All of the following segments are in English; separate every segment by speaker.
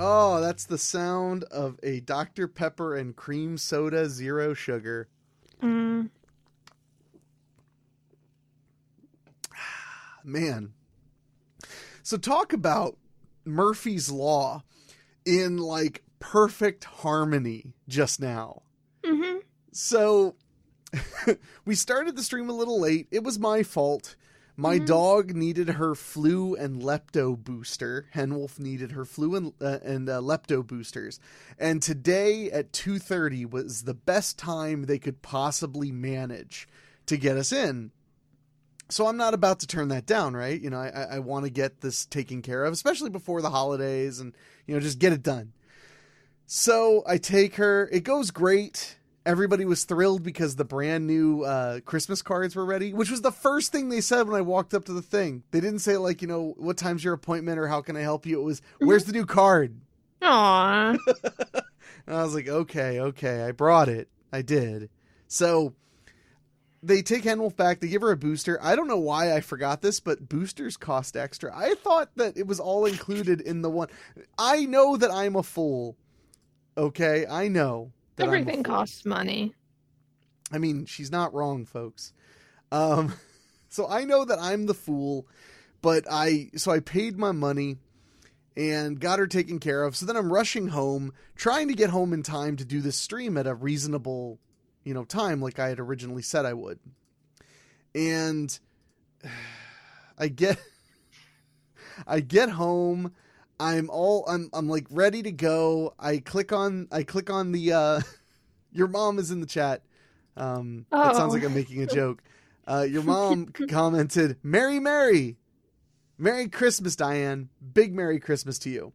Speaker 1: Oh, that's the sound of a Dr. Pepper and cream soda zero sugar.
Speaker 2: Mm.
Speaker 1: Man. So talk about Murphy's Law in like perfect harmony just now.
Speaker 2: hmm
Speaker 1: So we started the stream a little late. It was my fault. My
Speaker 2: Mhm.
Speaker 1: dog needed her flu and lepto booster. Henwolf needed her flu and, uh, and uh, lepto boosters. And today at 2:30 was the best time they could possibly manage to get us in. So I'm not about to turn that down, right? You know, I, I, I want to get this taken care of, especially before the holidays, and you know, just get it done. So I take her. It goes great. Everybody was thrilled because the brand new uh, Christmas cards were ready, which was the first thing they said when I walked up to the thing. They didn't say like, you know, what time's your appointment or how can I help you. It was, where's the new card?
Speaker 2: Aw.
Speaker 1: And I was like, okay, okay, I brought it. I did. So they take Henwolf back. They give her a booster. I don't know why I forgot this, but boosters cost extra. I thought that it was all included in the one. I know that I'm a fool. Okay, I know.
Speaker 2: Everything costs money.
Speaker 1: I mean, she's not wrong, folks. Um, so I know that I'm the fool, but I so I paid my money and got her taken care of. So then I'm rushing home, trying to get home in time to do this stream at a reasonable, you know, time like I had originally said I would. And I get I get home, I'm all I'm I'm like ready to go. I click on I click on the uh your mom is in the chat. Um that sounds
Speaker 2: Oh.
Speaker 1: like I'm making a joke. Uh your mom commented, "Merry Merry. Merry Christmas, Diane. Big Merry Christmas to you."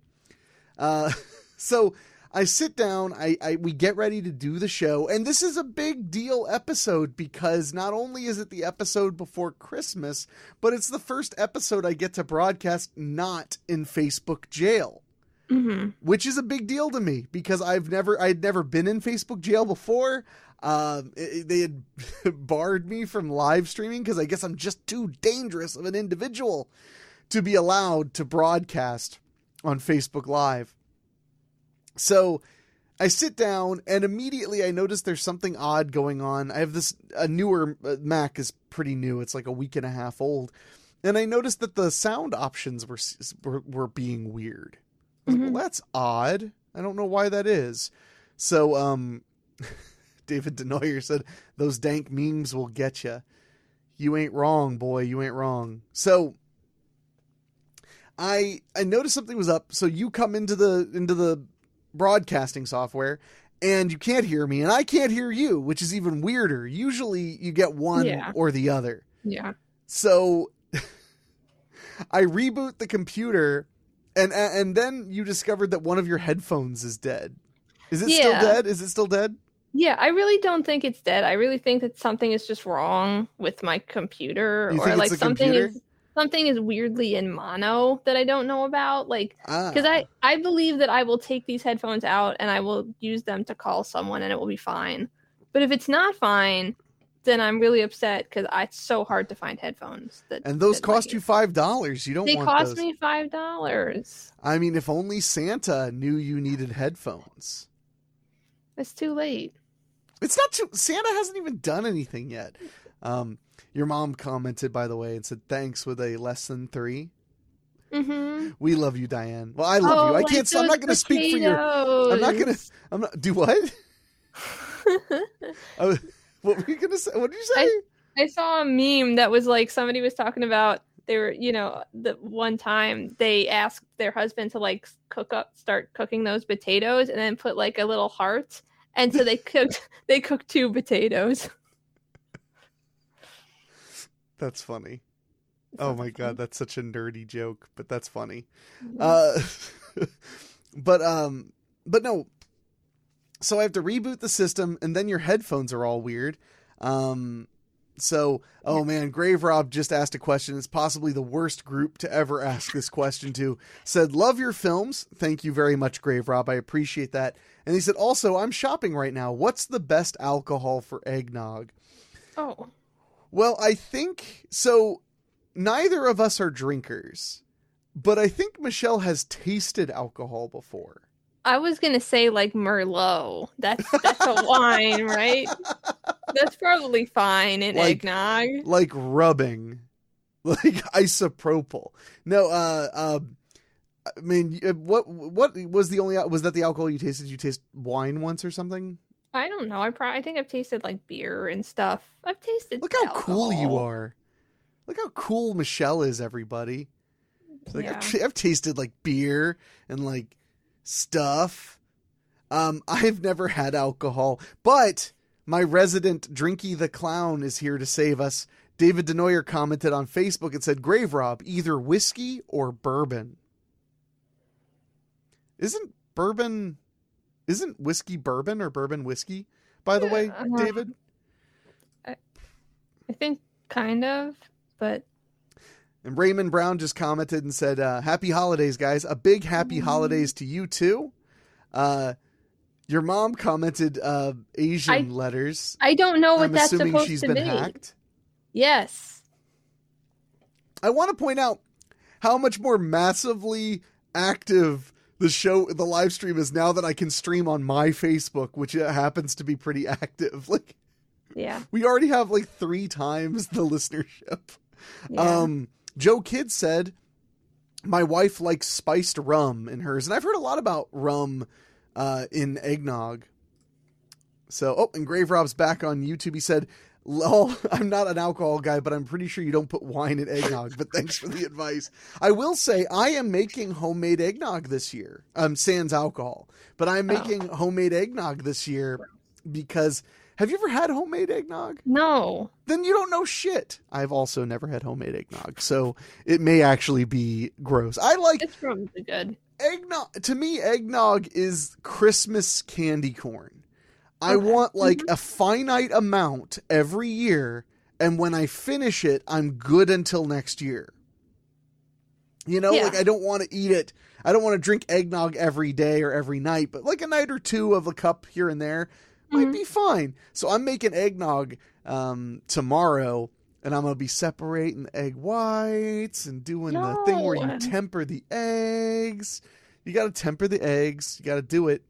Speaker 1: Uh so I sit down, I, I we get ready to do the show, and this is a big deal episode because not only is it the episode before Christmas, but it's the first episode I get to broadcast not in Facebook jail
Speaker 2: hmm
Speaker 1: which is a big deal to me because I've never I'd never been in Facebook jail before. Um, it- they had barred me from live streaming because I guess I'm just too dangerous of an individual to be allowed to broadcast on Facebook Live. So I sit down and immediately I notice there's something odd going on. I have this a newer uh, Mac is pretty new. It's like a week and a half old. And I noticed that the sound options were were, were being weird. Was like, well, that's odd. I don't know why that is. So, um, David Denoyer said, those dank memes will get you. You ain't wrong, boy. You ain't wrong. So, I I noticed something was up. So you come into the into the broadcasting software and you can't hear me and I can't hear you, which is even weirder. Usually you get one
Speaker 2: Yeah.
Speaker 1: or the other.
Speaker 2: Yeah.
Speaker 1: So I reboot the computer and and then you discovered that one of your headphones is dead. Is it still dead? Is it still dead?
Speaker 2: Yeah, I really don't think it's dead. I really think that something is just wrong with my computer, or like something
Speaker 1: computer?
Speaker 2: is something is weirdly in mono that I don't know about. Like
Speaker 1: Ah.
Speaker 2: because I I believe that I will take these headphones out and I will use them to call someone and it will be fine. But if it's not fine, then I'm really upset because it's so hard to find headphones. That
Speaker 1: and those
Speaker 2: that
Speaker 1: cost you five dollars. You don't
Speaker 2: They cost
Speaker 1: those.
Speaker 2: me five dollars.
Speaker 1: I mean, if only Santa knew you needed headphones.
Speaker 2: It's too late.
Speaker 1: It's not too. Santa hasn't even done anything yet. Um, your mom commented, by the way, and said thanks with a less than three.
Speaker 2: Mm-hmm.
Speaker 1: We love you, Diane. Well, I love
Speaker 2: Oh,
Speaker 1: you. I can't. I'm not going to speak for your. I'm not going to. I'm not. Do what? Oh, what were you going to say? What did you say?
Speaker 2: I- I saw a meme that was like somebody was talking about they were you know the one time they asked their husband to like cook up start cooking those potatoes and then put like a little heart and so they cooked they cooked two potatoes.
Speaker 1: That's funny. Oh my god, that's such a nerdy joke, but that's funny. Uh, but um, but no, so I have to reboot the system, and then your headphones are all weird. Um, so, oh man, Grave Rob just asked a question. It's possibly the worst group to ever ask this question to. Said, Love your films. Thank you very much, Grave Rob. I appreciate that. And he said, Also, I'm shopping right now. What's the best alcohol for eggnog?
Speaker 2: Oh.
Speaker 1: Well, I think so. Neither of us are drinkers, but I think Michelle has tasted alcohol before.
Speaker 2: I was gonna say like Merlot. That's that's a wine, right? That's probably fine in
Speaker 1: Like-
Speaker 2: eggnog.
Speaker 1: like rubbing, like isopropyl. No, uh, uh, I mean, what what was the only was that the alcohol you tasted? You taste wine once or something?
Speaker 2: I don't know. I probably I think I've tasted like beer and stuff. I've tasted.
Speaker 1: Look how cool you are. Look how cool Michelle is, everybody. Like
Speaker 2: Yeah.
Speaker 1: I've, I've tasted like beer and like stuff. Um, I've never had alcohol, but my resident Drinky the Clown is here to save us. David Denoyer commented on Facebook and said, "Grave Rob, either whiskey or bourbon." Isn't bourbon? Isn't whiskey bourbon or bourbon whiskey? By the way,
Speaker 2: Yeah, uh,
Speaker 1: David.
Speaker 2: I think kind of, but
Speaker 1: And Raymond Brown just commented and said, uh, "Happy holidays, guys! A big happy
Speaker 2: Mm-hmm.
Speaker 1: holidays to you too." Uh, your mom commented uh, Asian
Speaker 2: I-
Speaker 1: letters.
Speaker 2: I don't know what
Speaker 1: I'm
Speaker 2: that's
Speaker 1: assuming
Speaker 2: supposed
Speaker 1: she's
Speaker 2: to
Speaker 1: been
Speaker 2: be.
Speaker 1: hacked.
Speaker 2: Yes.
Speaker 1: I want to point out how much more massively active the show, the live stream is now that I can stream on my Facebook, which happens to be pretty active. Like
Speaker 2: Yeah.
Speaker 1: we already have like three times the listenership.
Speaker 2: yeah.
Speaker 1: Um, Joe Kidd said, "My wife likes spiced rum in hers, and I've heard a lot about rum uh, in eggnog." So, oh, and Grave Rob's back on YouTube. He said, "Lol, I'm not an alcohol guy, but I'm pretty sure you don't put wine in eggnog." But thanks for the advice. I will say I am making homemade eggnog this year. Um, sans alcohol, but I'm
Speaker 2: Oh.
Speaker 1: making homemade eggnog this year because. Have you ever had homemade eggnog?
Speaker 2: no.
Speaker 1: then you don't know shit. I've also never had homemade eggnog, so it may actually be gross. I like
Speaker 2: It's probably good.
Speaker 1: eggnog. To me, eggnog is Christmas candy corn. I
Speaker 2: Okay.
Speaker 1: want like a finite amount every year, and when I finish it, I'm good until next year. You know,
Speaker 2: Yeah.
Speaker 1: like I don't want to eat it. I don't want to drink eggnog every day or every night, but like a night or two of a cup here and there might
Speaker 2: Mhm.
Speaker 1: be fine. So I'm making eggnog um, tomorrow, and I'm gonna be separating the egg whites and doing the thing where you temper the eggs. You got to temper the eggs. You got to do it.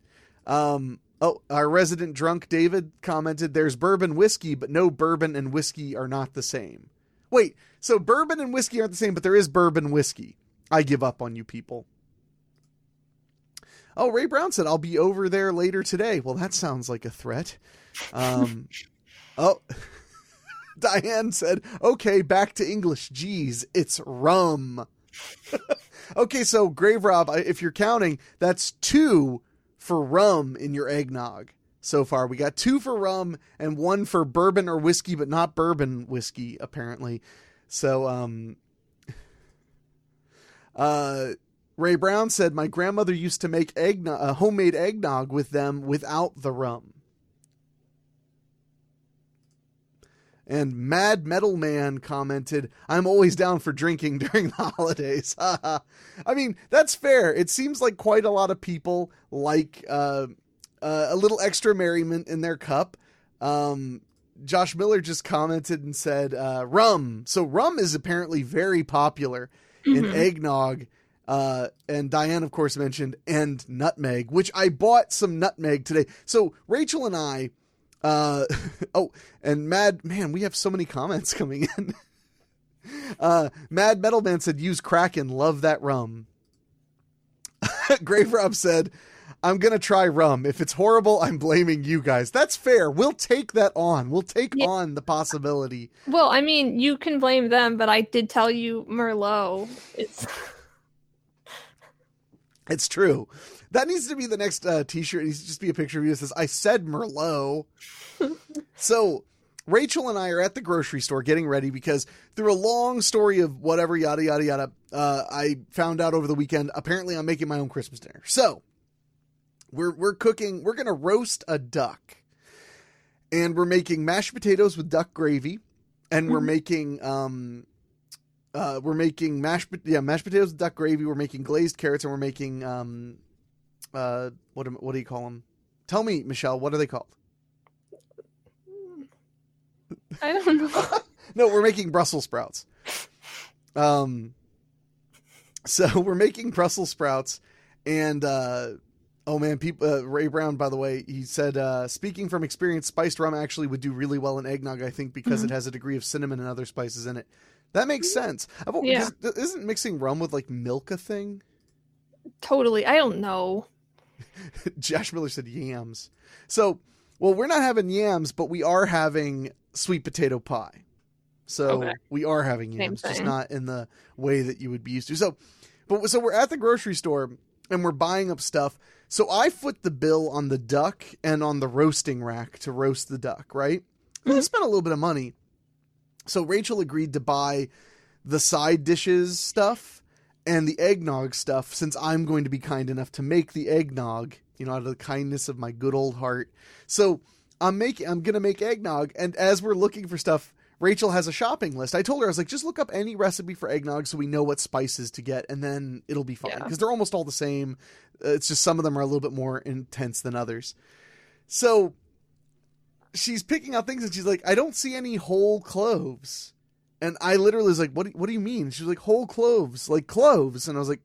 Speaker 1: Um, oh, our resident drunk David commented, "There's bourbon whiskey, but no bourbon and whiskey are not the same." Wait, so bourbon and whiskey aren't the same, but there is bourbon whiskey. I give up on you people. Oh, Ray Brown said, I'll be over there later today. Well, that sounds like a threat. Um, oh, Diane said, okay, back to English. Geez, it's rum. okay, so Grave Rob, if you're counting, that's two for rum in your eggnog so far. We got two for rum and one for bourbon or whiskey, but not bourbon whiskey, apparently. So, um, uh, Ray Brown said, My grandmother used to make eggnog, uh, homemade eggnog with them without the rum. And Mad Metal Man commented, I'm always down for drinking during the holidays. I mean, that's fair. It seems like quite a lot of people like uh, uh, a little extra merriment in their cup. Um, Josh Miller just commented and said, uh, rum. So, rum is apparently very popular in
Speaker 2: Mhm.
Speaker 1: eggnog. Uh, and Diane, of course, mentioned and nutmeg, which I bought some nutmeg today. So Rachel and I, uh, oh, and Mad Man, we have so many comments coming in. uh, Mad Metal Man said, "Use Kraken, love that rum." Grave Rob said, "I'm gonna try rum. If it's horrible, I'm blaming you guys. That's fair. We'll take that on. We'll take
Speaker 2: Yeah.
Speaker 1: on the possibility."
Speaker 2: Well, I mean, you can blame them, but I did tell you Merlot. It's
Speaker 1: It's true. That needs to be the next uh, T-shirt. It needs to just be a picture of you that says, "I said Merlot." so Rachel and I are at the grocery store getting ready because through a long story of whatever yada yada yada, uh, I found out over the weekend. Apparently, I'm making my own Christmas dinner. So we're we're cooking. We're gonna roast a duck, and we're making mashed potatoes with duck gravy, and we're
Speaker 2: Mhm.
Speaker 1: making um, uh, we're making mashed yeah mashed potatoes with duck gravy. We're making glazed carrots, and we're making um, uh, what am- what do you call them? Tell me, Michelle. What are they called?
Speaker 2: I don't know.
Speaker 1: no, we're making Brussels sprouts. Um, so we're making Brussels sprouts, and uh, oh man, people. Uh, Ray Brown, by the way, he said, uh, speaking from experience, spiced rum actually would do really well in eggnog. I think because
Speaker 2: Mhm.
Speaker 1: it has a degree of cinnamon and other spices in it. That makes sense.
Speaker 2: Yeah.
Speaker 1: Isn't mixing rum with like milk a thing?
Speaker 2: totally. I don't know.
Speaker 1: Josh Miller said yams. So, well, we're not having yams, but we are having sweet potato pie. So
Speaker 2: Okay.
Speaker 1: we are having yams, just not in the way that you would be used to. So, but so we're at the grocery store and we're buying up stuff. So I foot the bill on the duck and on the roasting rack to roast the duck. Right? I
Speaker 2: Mhm.
Speaker 1: spent a little bit of money. So Rachel agreed to buy the side dishes stuff and the eggnog stuff since I'm going to be kind enough to make the eggnog, you know, out of the kindness of my good old heart. So I'm making I'm gonna make eggnog, and as we're looking for stuff, Rachel has a shopping list. I told her I was like, just look up any recipe for eggnog so we know what spices to get, and then it'll be fine
Speaker 2: Yeah.
Speaker 1: because they're almost all the same. Uh, It's just some of them are a little bit more intense than others. So she's picking out things, and she's like, I don't see any whole cloves. And I literally was like, "What? Do, what do you mean?" She was like, "Whole cloves, like cloves." And I was like,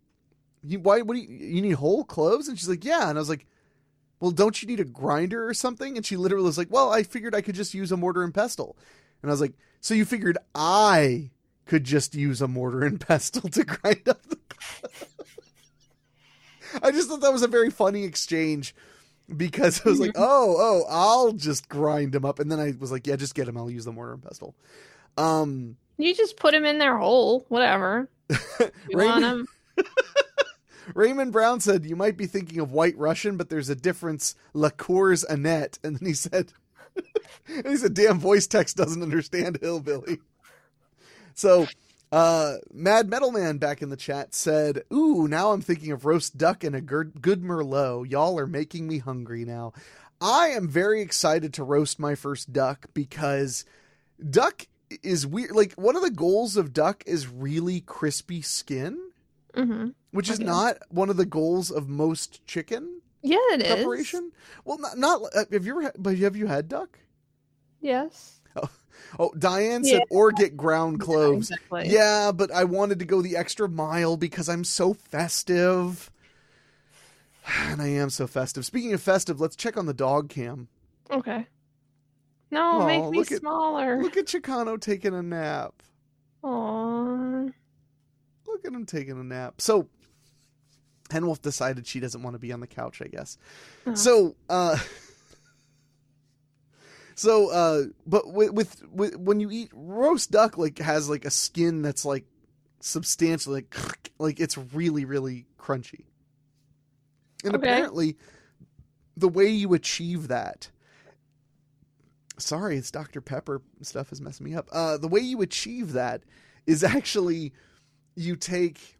Speaker 1: "You why? What do you? You need whole cloves?" And she's like, "Yeah." And I was like, "Well, don't you need a grinder or something?" And she literally was like, "Well, I figured I could just use a mortar and pestle." And I was like, "So you figured I could just use a mortar and pestle to grind up the?" I just thought that was a very funny exchange because I was like, "Oh, oh, I'll just grind them up," and then I was like, "Yeah, just get them. I'll use the mortar and pestle." Um.
Speaker 2: You just put them in their hole, whatever.
Speaker 1: Raymond. Raymond Brown said, You might be thinking of White Russian, but there's a difference. La Cours Annette. And then he said, and he said, Damn voice text doesn't understand Hillbilly. So, uh, Mad Metal Man back in the chat said, Ooh, now I'm thinking of roast duck and a good, good Merlot. Y'all are making me hungry now. I am very excited to roast my first duck because duck is weird. Like, one of the goals of duck is really crispy skin
Speaker 2: Mhm.
Speaker 1: which is
Speaker 2: Okay.
Speaker 1: not one of the goals of most chicken
Speaker 2: Yeah, it is.
Speaker 1: preparation. Well, not, not uh, have you ever had, but have you had duck?
Speaker 2: Yes.
Speaker 1: Oh, Diane said, or get ground cloves.
Speaker 2: Exactly.
Speaker 1: Yeah, but I wanted to go the extra mile because I'm so festive. And I am so festive. Speaking of festive, let's check on the dog cam.
Speaker 2: Okay. No,
Speaker 1: Aw,
Speaker 2: make me
Speaker 1: look at-
Speaker 2: smaller.
Speaker 1: Look at Chicano taking a nap.
Speaker 2: Aww.
Speaker 1: Look at him taking a nap. So, Henwolf decided she doesn't want to be on the couch, I guess.
Speaker 2: Oh.
Speaker 1: So, uh, so, uh, but with, with, with, when you eat roast duck, like, has like a skin that's like substantially, like, like it's really, really crunchy. And
Speaker 2: Okay.
Speaker 1: apparently, the way you achieve that, sorry, it's Dr. Pepper stuff is messing me up. Uh, the way you achieve that is actually you take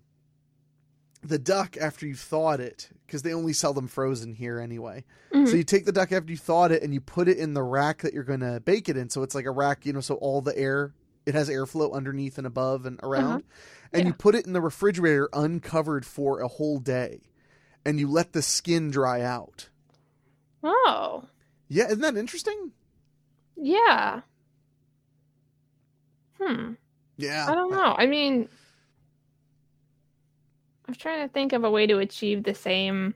Speaker 1: the duck after you've thawed it because they only sell them frozen here anyway.
Speaker 2: Mhm.
Speaker 1: So you take the duck after you thawed it and you put it in the rack that you're going to bake it in. So it's like a rack, you know, so all the air it has airflow underneath and above and around. And you put it in the refrigerator uncovered for a whole day. And you let the skin dry out.
Speaker 2: Oh.
Speaker 1: Yeah, isn't that interesting?
Speaker 2: Yeah. Hmm.
Speaker 1: Yeah.
Speaker 2: I don't know. I mean, I'm trying to think of a way to achieve the same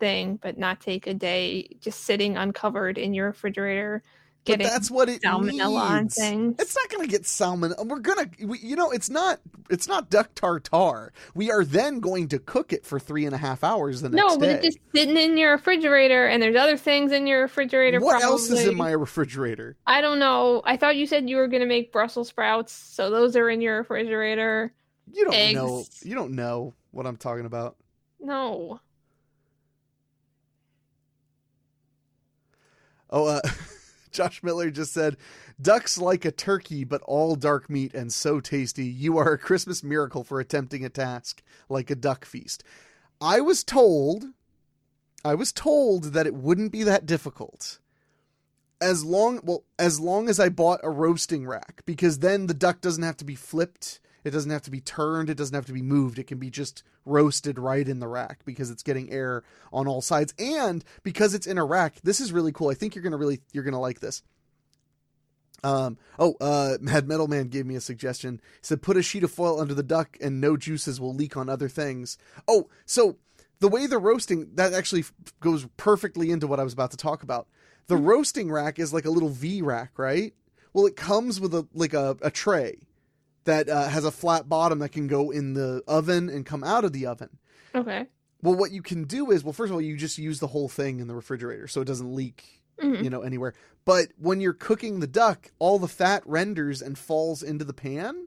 Speaker 2: thing, but not take a day just sitting uncovered in your refrigerator,
Speaker 1: But that's what it
Speaker 2: salmonella
Speaker 1: needs.
Speaker 2: things.
Speaker 1: It's not going to get salmon. We're gonna, we, you know, it's not. It's not duck tartare. We are then going to cook it for three and a half hours the next
Speaker 2: no, but
Speaker 1: day.
Speaker 2: it's just sitting in your refrigerator, and there's other things in your refrigerator.
Speaker 1: what else is in my refrigerator?
Speaker 2: I don't know. I thought you said you were going to make Brussels sprouts, so those are in your refrigerator.
Speaker 1: You don't
Speaker 2: Eggs.
Speaker 1: know. You don't know what I'm talking about.
Speaker 2: No.
Speaker 1: Oh, uh, Josh Miller just said, "Ducks like a turkey, but all dark meat and so tasty. You are a Christmas miracle for attempting a task like a duck feast." I was told, I was told that it wouldn't be that difficult. As long well, as long as I bought a roasting rack, because then the duck doesn't have to be flipped, it doesn't have to be turned, it doesn't have to be moved. It can be just roasted right in the rack because it's getting air on all sides. And because it's in a rack, this is really cool. I think you're gonna really you're gonna like this. Um, oh, uh, Mad Metal Man gave me a suggestion. He said, put a sheet of foil under the duck and no juices will leak on other things. Oh, so the way the roasting, that actually goes perfectly into what I was about to talk about. The roasting rack is like a little V rack, right? Well, it comes with a, like a, a tray that uh, has a flat bottom that can go in the oven and come out of the oven.
Speaker 2: Okay.
Speaker 1: Well, what you can do is, well, first of all, you just use the whole thing in the refrigerator so it doesn't leak
Speaker 2: Mhm.
Speaker 1: you know anywhere but when you're cooking the duck all the fat renders and falls into the pan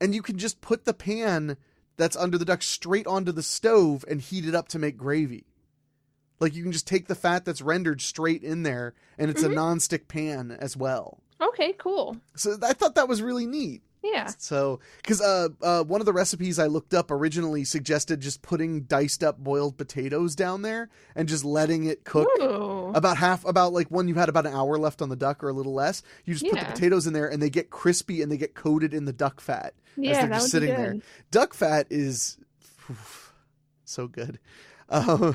Speaker 1: and you can just put the pan that's under the duck straight onto the stove and heat it up to make gravy like you can just take the fat that's rendered straight in there and it's
Speaker 2: Mhm.
Speaker 1: a non-stick pan as well
Speaker 2: Okay, cool.
Speaker 1: so i thought that was really neat
Speaker 2: Yeah.
Speaker 1: so, because uh, uh, one of the recipes I looked up originally suggested just putting diced up boiled potatoes down there and just letting it cook
Speaker 2: Ooh.
Speaker 1: about half about like when you had about an hour left on the duck or a little less you just put the potatoes in there and they get crispy and they get coated in the duck fat
Speaker 2: yeah,
Speaker 1: they're just sitting there. duck fat is oof, so good uh,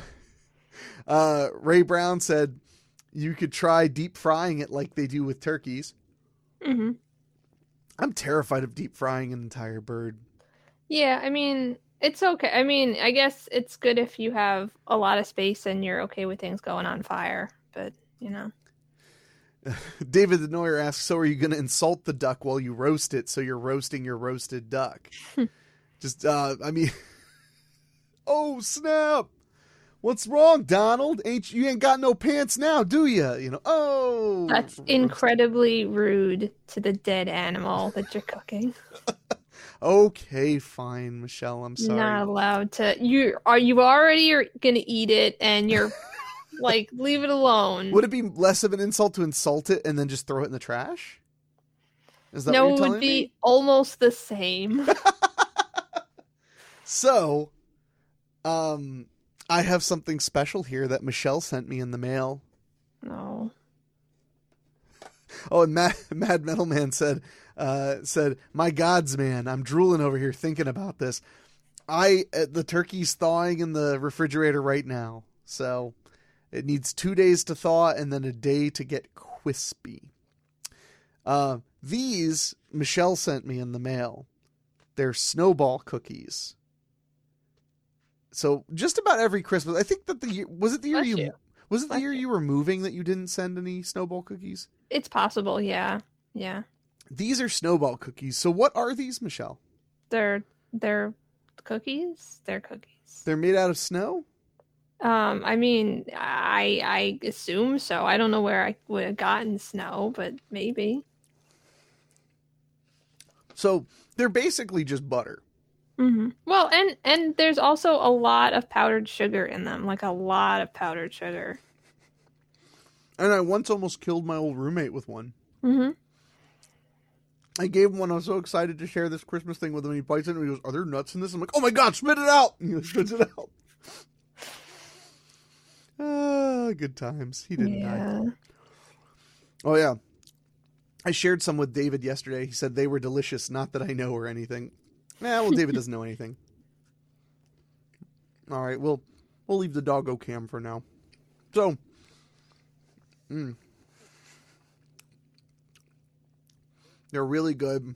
Speaker 1: uh, ray brown said you could try deep frying it like they do with turkeys
Speaker 2: hmm
Speaker 1: i'm terrified of deep frying an entire bird
Speaker 2: Yeah, I mean, it's okay. I mean, I guess it's good if you have a lot of space and you're okay with things going on fire. But you know,
Speaker 1: david Denoyer asks so are you going to insult the duck while you roast it so you're roasting your roasted duck just uh i mean oh snap what's wrong donald ain't you ain't got no pants now do you you know oh
Speaker 2: that's incredibly rude to the dead animal that you're cooking.
Speaker 1: okay fine michelle i'm sorry You're
Speaker 2: Not allowed to. You are you already are gonna eat it, and you're like, leave it alone.
Speaker 1: would it be less of an insult to insult it and then just throw it in the trash is that
Speaker 2: no, it would be
Speaker 1: me
Speaker 2: almost the same.
Speaker 1: so um i have something special here that michelle sent me in the mail
Speaker 2: no.
Speaker 1: Oh, and Mad, Mad Metal Man said, uh, said, "My gods, man, I'm drooling over here thinking about this. I uh, the turkey's thawing in the refrigerator right now, so it needs two days to thaw and then a day to get crispy. Uh, these Michelle sent me in the mail. They're snowball cookies. So just about every Christmas, I think that the year was it the year
Speaker 2: Bless
Speaker 1: you,
Speaker 2: you.
Speaker 1: was it the
Speaker 2: Bless
Speaker 1: year
Speaker 2: you.
Speaker 1: you were moving that you didn't send any snowball cookies?
Speaker 2: It's possible, yeah. Yeah.
Speaker 1: These are snowball cookies. So what are these, Michelle?
Speaker 2: They're they're cookies. They're cookies.
Speaker 1: They're made out of snow?
Speaker 2: Um, I mean, I I assume so. I don't know where I would have gotten snow, but maybe.
Speaker 1: So they're basically just butter.
Speaker 2: Hmm Well, and and there's also a lot of powdered sugar in them, like a lot of powdered sugar.
Speaker 1: And I once almost killed my old roommate with one.
Speaker 2: hmm
Speaker 1: I gave him one. I was so excited to share this Christmas thing with him. He bites it and he goes, Are there nuts in this? I'm like, Oh my God, spit it out. And he spits it out. Ah, good times. He didn't die. Oh, yeah. I shared some with David yesterday. He said they were delicious. Not that I know or anything. Nah, well, David doesn't know anything. All right, we'll we'll leave the doggo cam for now. So, mm. they're really good,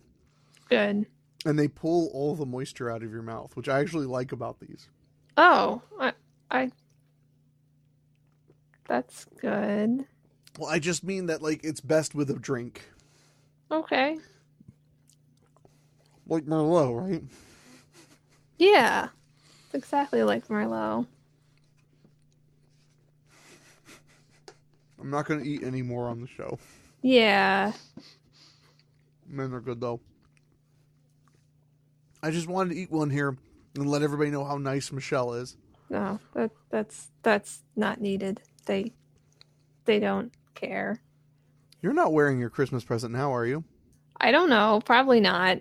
Speaker 2: Good.
Speaker 1: and they pull all the moisture out of your mouth, which I actually like about these.
Speaker 2: Oh, I, I. That's good.
Speaker 1: Well, I just mean that like it's best with a drink,
Speaker 2: Okay.
Speaker 1: Like Merlot, right?
Speaker 2: Yeah. It's exactly like Merlot.
Speaker 1: I'm not going to eat any more on the show.
Speaker 2: Yeah.
Speaker 1: Man, they're good though. I just wanted to eat one here and let everybody know how nice Michelle is.
Speaker 2: No, that that's that's not needed. They they don't care.
Speaker 1: You're not wearing your Christmas present now, are you?
Speaker 2: I don't know. Probably not.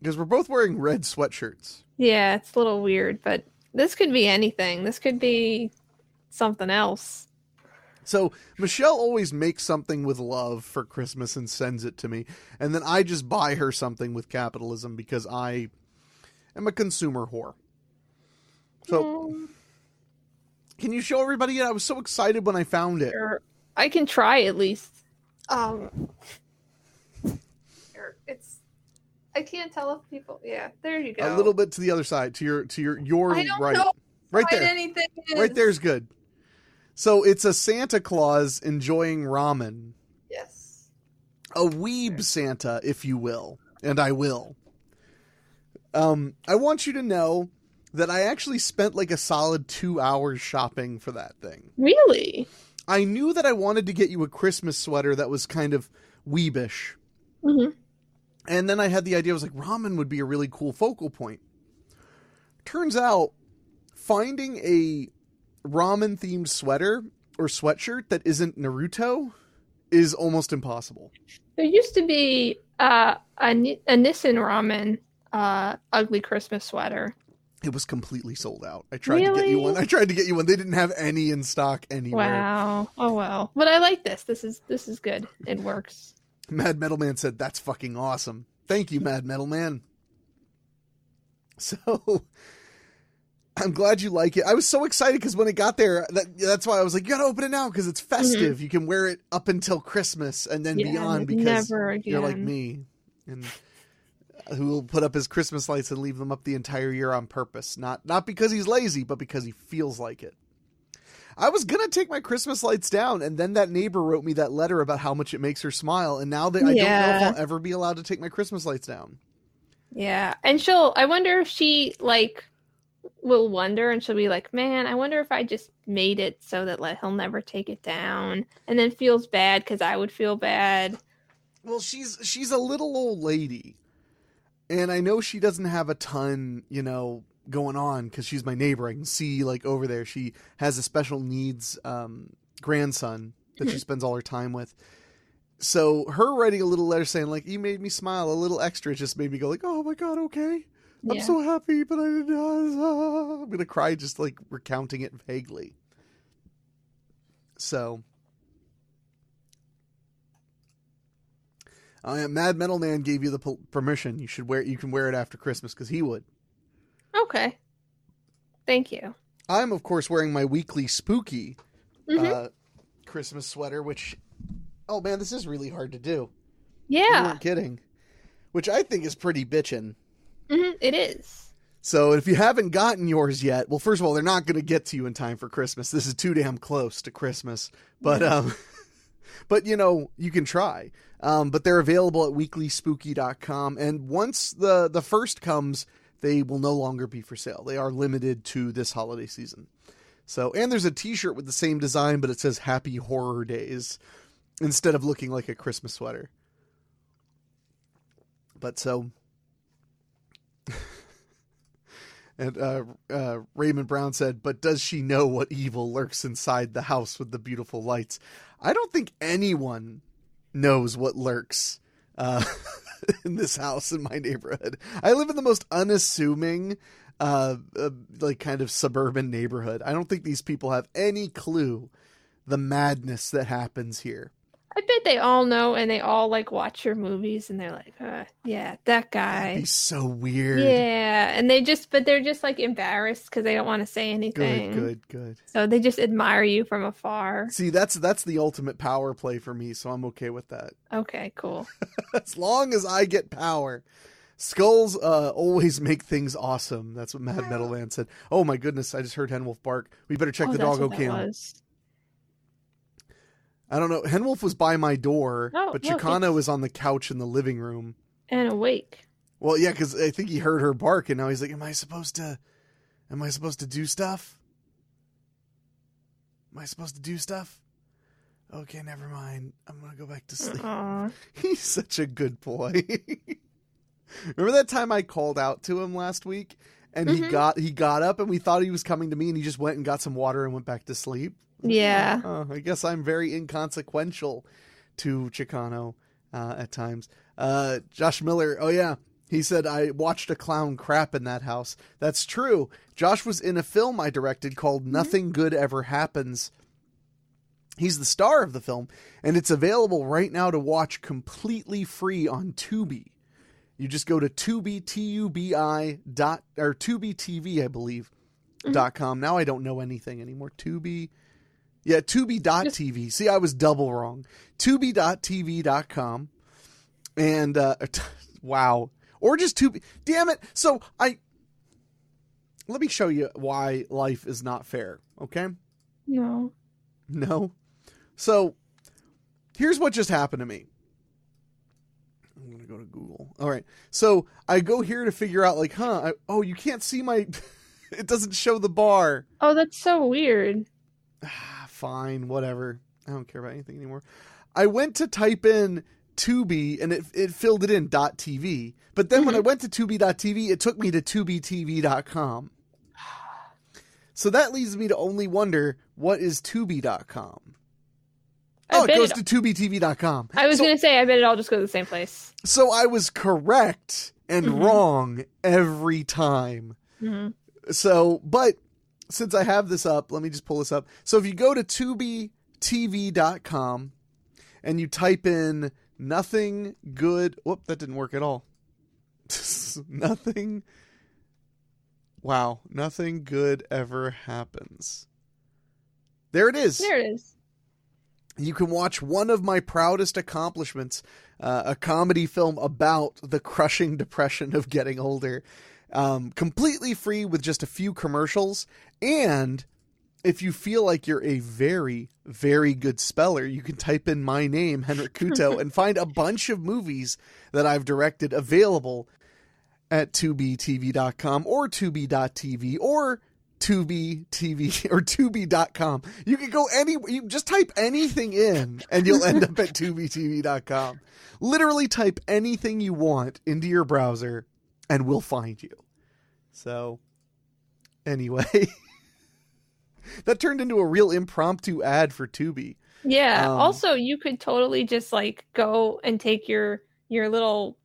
Speaker 1: Because we're both wearing red sweatshirts.
Speaker 2: Yeah, it's a little weird, but This could be anything. This could be something else.
Speaker 1: So Michelle always makes something with love for Christmas and sends it to me, and then I just buy her something with capitalism because I am a consumer whore. So
Speaker 2: Mm,
Speaker 1: can you show everybody it? I was so excited when I found it.
Speaker 2: sure. I can try at least. Um, here, it's. I can't tell if people. Yeah, there you go.
Speaker 1: A little bit to the other side, to your to your your
Speaker 2: I don't
Speaker 1: right,
Speaker 2: know
Speaker 1: right there,
Speaker 2: anything is.
Speaker 1: right there's good. So it's a Santa Claus enjoying ramen,
Speaker 2: Yes.
Speaker 1: a weeb Santa, if you will, and I will. Um, I want you to know that I actually spent like a solid two hours shopping for that thing.
Speaker 2: Really?
Speaker 1: I knew that I wanted to get you a Christmas sweater that was kind of weebish.
Speaker 2: Mm-hmm.
Speaker 1: And then I had the idea, I was like, ramen would be a really cool focal point. Turns out, finding a ramen themed sweater or sweatshirt that isn't Naruto is almost impossible.
Speaker 2: There used to be uh, a, a Nissin ramen uh, ugly Christmas sweater.
Speaker 1: It was completely sold out. I tried to get you one. I tried to get you one. They didn't have any in stock anywhere.
Speaker 2: Wow. Oh well. But I like this. This is this is good. It works.
Speaker 1: Mad Metal Man said, That's fucking awesome. Thank you, Mad Metal Man. So I'm glad you like it. I was so excited because when it got there, that, that's why I was like, You gotta open it now because it's festive. You can wear it up until Christmas and then
Speaker 2: Yeah,
Speaker 1: beyond because you're like me. And who will put up his Christmas lights and leave them up the entire year on purpose. Not not because he's lazy, but because he feels like it. I was gonna take my Christmas lights down, and then that neighbor wrote me that letter about how much it makes her smile, and now that I don't know if I'll ever be allowed to take my Christmas lights down.
Speaker 2: Yeah. And she'll I wonder if she like will wonder and she'll be like, Man, I wonder if I just made it so that like, he'll never take it down and then feels bad because I would feel bad.
Speaker 1: Well, she's she's a little old lady, and I know she doesn't have a ton, you know, going on because she's my neighbor. I can see like over there, she has a special needs um, grandson that she spends all her time with. So her writing a little letter saying like, "You made me smile a little extra," just made me go like, "Oh my god, okay." I'm
Speaker 2: Yeah.
Speaker 1: so happy, but I didn't. Uh, I'm gonna cry just like recounting it vaguely. So, uh, Mad Metal Man gave you the permission. You should wear. You can wear it after Christmas because he would.
Speaker 2: Okay. Thank you.
Speaker 1: I'm of course wearing my weekly spooky
Speaker 2: Mhm.
Speaker 1: uh, Christmas sweater, which oh man, this is really hard to do.
Speaker 2: Yeah.
Speaker 1: weren't kidding. Which I think is pretty bitchin'.
Speaker 2: hmm It is.
Speaker 1: So if you haven't gotten yours yet, well, first of all, they're not going to get to you in time for Christmas. This is too damn close to Christmas. But um, but you know you can try. Um, but they're available at weeklyspooky.com, and once the the first comes, they will no longer be for sale. They are limited to this holiday season. So and there's a T-shirt with the same design, but it says Happy Horror Days instead of looking like a Christmas sweater. But so And uh, uh, Raymond Brown said, "But does she know what evil lurks inside the house with the beautiful lights?" I don't think anyone knows what lurks uh, in this house in my neighborhood. I live in the most unassuming, uh, uh, like kind of suburban neighborhood. I don't think these people have any clue the madness that happens here.
Speaker 2: I bet they all know and they all like watch your movies and they're like, uh, yeah, that guy.
Speaker 1: He's so weird.
Speaker 2: Yeah, and they just, but they're just like embarrassed because they don't want to say anything.
Speaker 1: Good, good, good.
Speaker 2: So they just admire you from afar.
Speaker 1: See, that's that's the ultimate power play for me, so I'm okay with that.
Speaker 2: Okay, cool.
Speaker 1: as long as I get power. Skulls uh, always make things awesome. That's what Mad Metal Man said. Oh my goodness, I just heard Henwolf bark. We better check
Speaker 2: Oh,
Speaker 1: the doggo cam.
Speaker 2: was.
Speaker 1: I don't know. Henwolf was by my door,
Speaker 2: Oh,
Speaker 1: but
Speaker 2: look,
Speaker 1: Chicana was on the couch in the living room.
Speaker 2: And awake.
Speaker 1: Well, yeah, because I think he heard her bark, and now he's like, "Am I supposed to? Am I supposed to do stuff? Am I supposed to do stuff? Okay, never mind. I'm gonna go back to sleep."
Speaker 2: Aw.
Speaker 1: He's such a good boy. Remember that time I called out to him last week and he
Speaker 2: Mhm.
Speaker 1: got he got up and we thought he was coming to me and he just went and got some water and went back to sleep.
Speaker 2: Yeah.
Speaker 1: Oh, I guess I'm very inconsequential to Chicano uh, at times. Uh, Josh Miller, oh yeah, He said, I watched a clown crap in that house. That's true. Josh was in a film I directed called Nothing Good Ever Happens. He's the star of the film, and it's available right now to watch completely free on Tubi. You just go to Tubi, T-U-B-I dot, or Tubi TV, I believe, dot com. Now I don't know anything anymore. Tubi, yeah, Tubi.tv. See, I was double wrong. Tubi.tv.com. And, uh, wow or just Tubi. Damn it! So I let me show you why life is not fair. Okay?
Speaker 2: No.
Speaker 1: No. So here's what just happened to me. I'm gonna go to Google. All right. So I go here to figure out, like, huh? I, oh, you can't see my. it doesn't show the bar.
Speaker 2: Oh, that's so weird.
Speaker 1: Fine, whatever. I don't care about anything anymore. I went to type in Tubi and it, it filled it in .tv. But then mm-hmm. when I went to Tubi.tv, it took me to TubiTV.com. So that leads me to only wonder what is Tubi.com. Oh, it goes it, to TubiTV.com.
Speaker 2: I was
Speaker 1: so,
Speaker 2: going to say, I bet it all just goes to the same place.
Speaker 1: So I was correct and mm-hmm. wrong every time.
Speaker 2: Mm-hmm.
Speaker 1: So, but since I have this up, let me just pull this up. So if you go to TubiTV.com and you type in nothing good. Whoop, that didn't work at all. nothing. Wow, nothing good ever happens. There it is.
Speaker 2: There it is.
Speaker 1: You can watch one of my proudest accomplishments, uh, a comedy film about the crushing depression of getting older, um, completely free with just a few commercials and if you feel like you're a very, very good speller, you can type in my name, Henrique Couto, and find a bunch of movies that I've directed available at tubitv.com or tubi.tv or tubi.tv or tubi.com. You can go any, you just type anything in and you'll end up at tubitv.com. Literally type anything you want into your browser and we'll find you. So, anyway. that turned into a real impromptu ad for Tubi.
Speaker 2: Yeah. Um, also, you could totally just like go and take your your little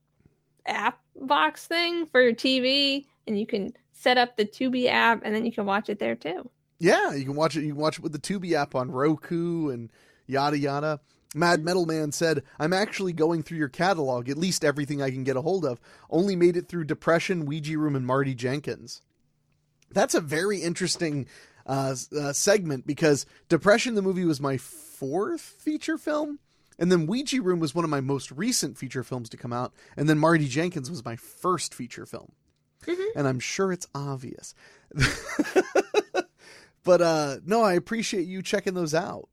Speaker 2: app box thing for your TV, and you can set up the Tubi app, and then you can watch it there too.
Speaker 1: Yeah, you can watch it. You can watch it with the Tubi app on Roku and yada yada. Mad. Metal Man said, I'm actually going through your catalog, at least everything I can get a hold of. Only made it through Depression, Ouija Room, and Marty Jenkins. That's a very interesting uh, uh, segment because Depression the movie was my fourth feature film. And then Ouija Room was one of my most recent feature films to come out. And then Marty Jenkins was my first feature film. Mm-hmm. And I'm sure it's obvious. but uh, no, I appreciate you checking those out.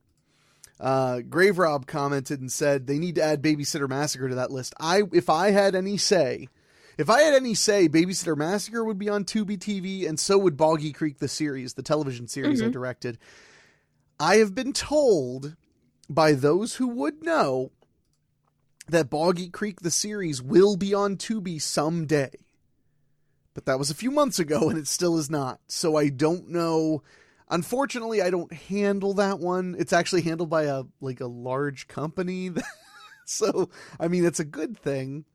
Speaker 1: Uh, Grave Rob commented and said they need to add Babysitter Massacre to that list. I, if I had any say, if I had any say, Babysitter Massacre would be on Tubi TV, and so would Boggy Creek, the series, the television series mm-hmm. I directed. I have been told by those who would know that Boggy Creek, the series, will be on Tubi someday. But that was a few months ago, and it still is not. So I don't know. Unfortunately, I don't handle that one. It's actually handled by a like a large company. so I mean, it's a good thing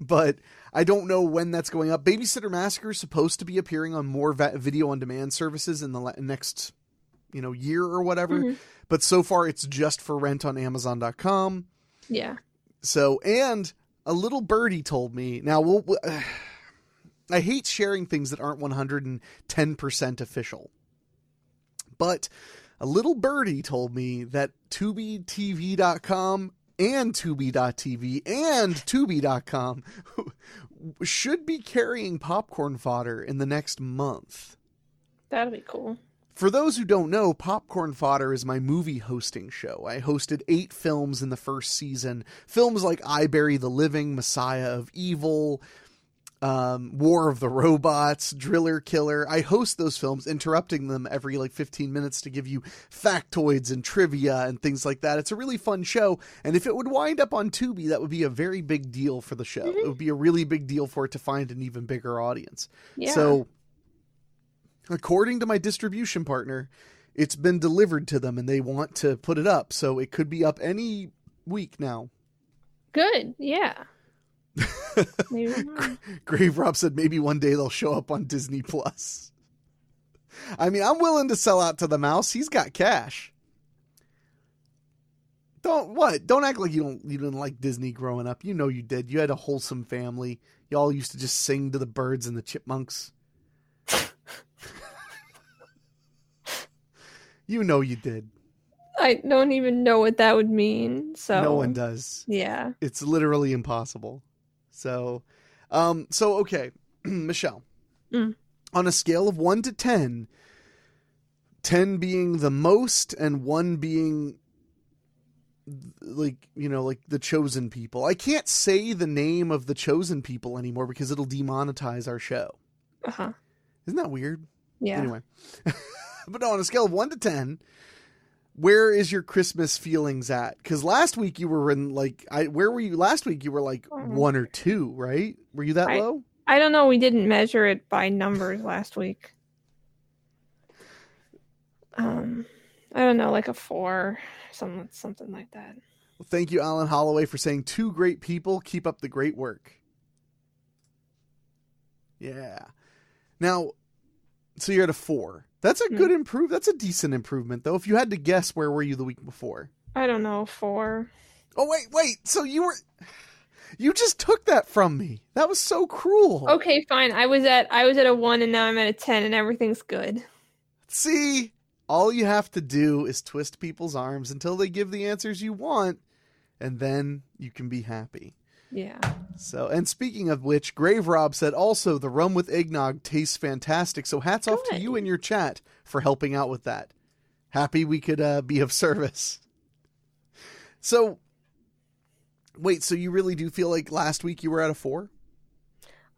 Speaker 1: but I don't know when that's going up. Babysitter Massacre is supposed to be appearing on more video on demand services in the next, you know, year or whatever. Mm-hmm. But so far, it's just for rent on Amazon.com.
Speaker 2: Yeah.
Speaker 1: So, and a little birdie told me. Now, we'll, uh, I hate sharing things that aren't 110% official, but a little birdie told me that TubiTV.com and Tubi.tv and Tubi.com should be carrying popcorn fodder in the next month.
Speaker 2: That'll be cool.
Speaker 1: For those who don't know, Popcorn Fodder is my movie hosting show. I hosted eight films in the first season. Films like I Bury the Living, Messiah of Evil, um, War of the Robots, Driller Killer. I host those films, interrupting them every like 15 minutes to give you factoids and trivia and things like that. It's a really fun show. And if it would wind up on Tubi, that would be a very big deal for the show. Mm-hmm. It would be a really big deal for it to find an even bigger audience. Yeah. So, according to my distribution partner, it's been delivered to them and they want to put it up. So, it could be up any week now.
Speaker 2: Good. Yeah. Maybe not.
Speaker 1: Grave Rob said maybe one day they'll show up on Disney Plus. I mean, I'm willing to sell out to the mouse. He's got cash. Don't what? Don't act like you don't you didn't like Disney growing up. You know you did. You had a wholesome family. Y'all used to just sing to the birds and the chipmunks. you know you did.
Speaker 2: I don't even know what that would mean. So
Speaker 1: No one does.
Speaker 2: Yeah.
Speaker 1: It's literally impossible. So, um, so okay, Michelle,
Speaker 2: Mm.
Speaker 1: on a scale of one to 10, 10 being the most and one being like, you know, like the chosen people. I can't say the name of the chosen people anymore because it'll demonetize our show.
Speaker 2: Uh huh.
Speaker 1: Isn't that weird?
Speaker 2: Yeah.
Speaker 1: Anyway, but no, on a scale of one to 10, where is your Christmas feelings at? Because last week you were in like, I where were you last week? You were like
Speaker 2: Mhm.
Speaker 1: one or two, right? Were you that
Speaker 2: I-
Speaker 1: low?
Speaker 2: I don't know. We didn't measure it by numbers last week. Um, I don't know, like a four, something, something like that.
Speaker 1: Well, thank you, Alan Holloway, for saying two great people. Keep up the great work. Yeah. Now, so you're at a four. That's a
Speaker 2: Hmm.
Speaker 1: good improve. That's a decent improvement, though. If you had to guess, where were you the week before?
Speaker 2: I don't know, four.
Speaker 1: Oh wait, wait. So you were, you just took that from me. That was so cruel.
Speaker 2: Okay, fine. I was at I was at a one, and now I'm at a ten, and everything's good.
Speaker 1: See, all you have to do is twist people's arms until they give the answers you want, and then you can be happy.
Speaker 2: Yeah.
Speaker 1: So, and speaking of which, Grave Rob said also the rum with eggnog tastes fantastic. So, hats off to you and your chat for helping out with that. Happy we could uh, be of service. So, wait, so you really do feel like last week you were at a four?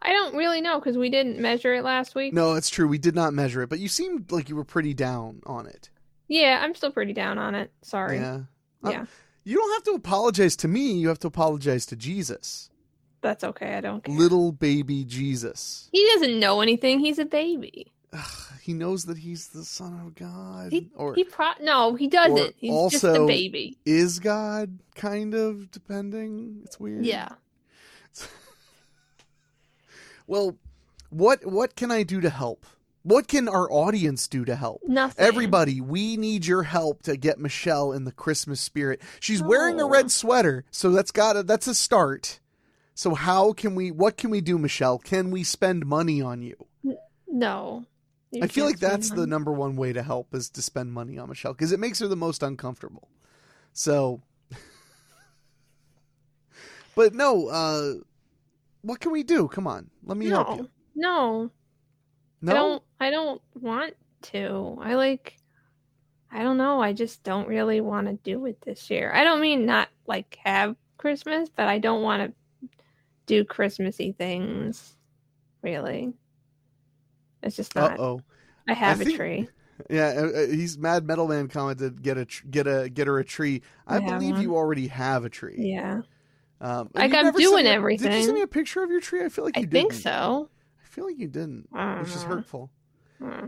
Speaker 2: I don't really know because we didn't measure it last week.
Speaker 1: No, it's true. We did not measure it, but you seemed like you were pretty down on it.
Speaker 2: Yeah, I'm still pretty down on it. Sorry.
Speaker 1: Yeah.
Speaker 2: Yeah.
Speaker 1: You don't have to apologize to me. You have to apologize to Jesus.
Speaker 2: That's okay. I don't care.
Speaker 1: Little baby Jesus.
Speaker 2: He doesn't know anything. He's a baby.
Speaker 1: He knows that he's the son of God.
Speaker 2: He,
Speaker 1: or
Speaker 2: he pro- no, he doesn't. He's just a baby.
Speaker 1: is God, kind of, depending. It's weird.
Speaker 2: Yeah.
Speaker 1: Well, what what can I do to help? What can our audience do to help?
Speaker 2: Nothing.
Speaker 1: Everybody, we need your help to get Michelle in the Christmas spirit. She's wearing a
Speaker 2: Oh.
Speaker 1: red sweater, so that's got to that's a start. So how can we what can we do, Michelle? Can we spend money on you?
Speaker 2: No. You
Speaker 1: I feel like that's
Speaker 2: spend
Speaker 1: the number one way to help is to spend money on Michelle because it makes her the most uncomfortable. So, but no, uh, what can we do? Come on, let me help you.
Speaker 2: No.
Speaker 1: No,
Speaker 2: I don't I don't want to. I like I don't know. I just don't really want to do it this year. I don't mean not like have Christmas, but I don't want to do Christmassy things. Really. It's just not.
Speaker 1: oh,
Speaker 2: I have
Speaker 1: I
Speaker 2: a
Speaker 1: think-
Speaker 2: tree.
Speaker 1: yeah. uh, uh, He's Mad Metal Man commented, "Get a tr- get a get her a tree." I,
Speaker 2: I
Speaker 1: believe you already have a tree.
Speaker 2: Yeah.
Speaker 1: Um,
Speaker 2: Like, I'm doing
Speaker 1: me- Did you send me a picture of your tree? I feel like
Speaker 2: I think so.
Speaker 1: I feel like you didn't, which is hurtful.
Speaker 2: Uh,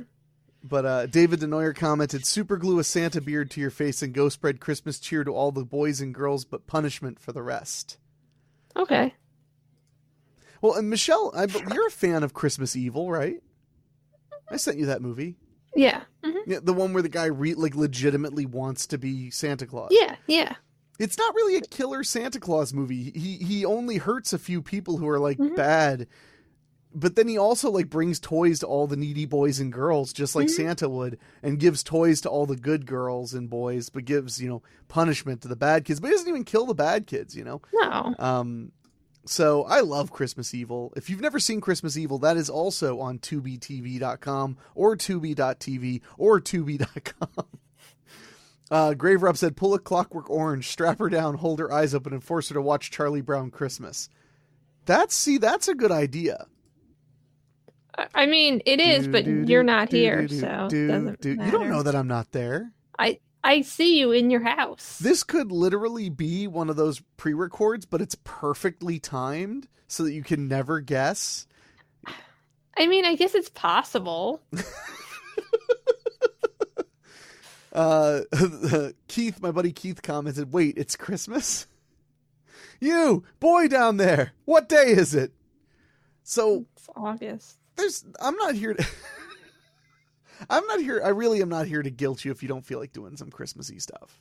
Speaker 1: But uh, David Denoyer commented, "Super glue a Santa beard to your face and go spread Christmas cheer to all the boys and girls, but punishment for the rest."
Speaker 2: Okay.
Speaker 1: Well, and Michelle, I, you're a fan of Christmas Evil, right? I sent you that movie,
Speaker 2: Yeah. hmm
Speaker 1: yeah, the one where the guy re- like legitimately wants to be Santa Claus.
Speaker 2: Yeah. Yeah.
Speaker 1: it's not really a killer Santa Claus movie. He he only hurts a few people who are like
Speaker 2: Mhm.
Speaker 1: bad, but then he also like brings toys to all the needy boys and girls, just like
Speaker 2: Mhm.
Speaker 1: Santa would, and gives toys to all the good girls and boys, but gives you know punishment to the bad kids. But he doesn't even kill the bad kids, you know.
Speaker 2: No.
Speaker 1: Um, so I love Christmas Evil. If you've never seen Christmas Evil, that is also on tubitv.com or tubi.tv or tubi.com. Uh, Grave Rob said, pull a clockwork orange, strap her down, hold her eyes open, and force her to watch Charlie Brown Christmas. That's, see, that's a good idea.
Speaker 2: I- mean, it is, but
Speaker 1: Do, do,
Speaker 2: you're not
Speaker 1: do,
Speaker 2: here,
Speaker 1: do,
Speaker 2: so
Speaker 1: do,
Speaker 2: doesn't
Speaker 1: do.
Speaker 2: matter.
Speaker 1: You don't know that I'm not there.
Speaker 2: I I see you in your house.
Speaker 1: This could literally be one of those pre records, but it's perfectly timed so that you can never guess.
Speaker 2: I mean, I guess it's possible.
Speaker 1: Uh, Keith, my buddy Keith commented, "Wait, it's Christmas." You, boy down there, what day is it? So
Speaker 2: It's August.
Speaker 1: There's I'm not here to I'm not here I really am not here to guilt you if you don't feel like doing some Christmassy stuff.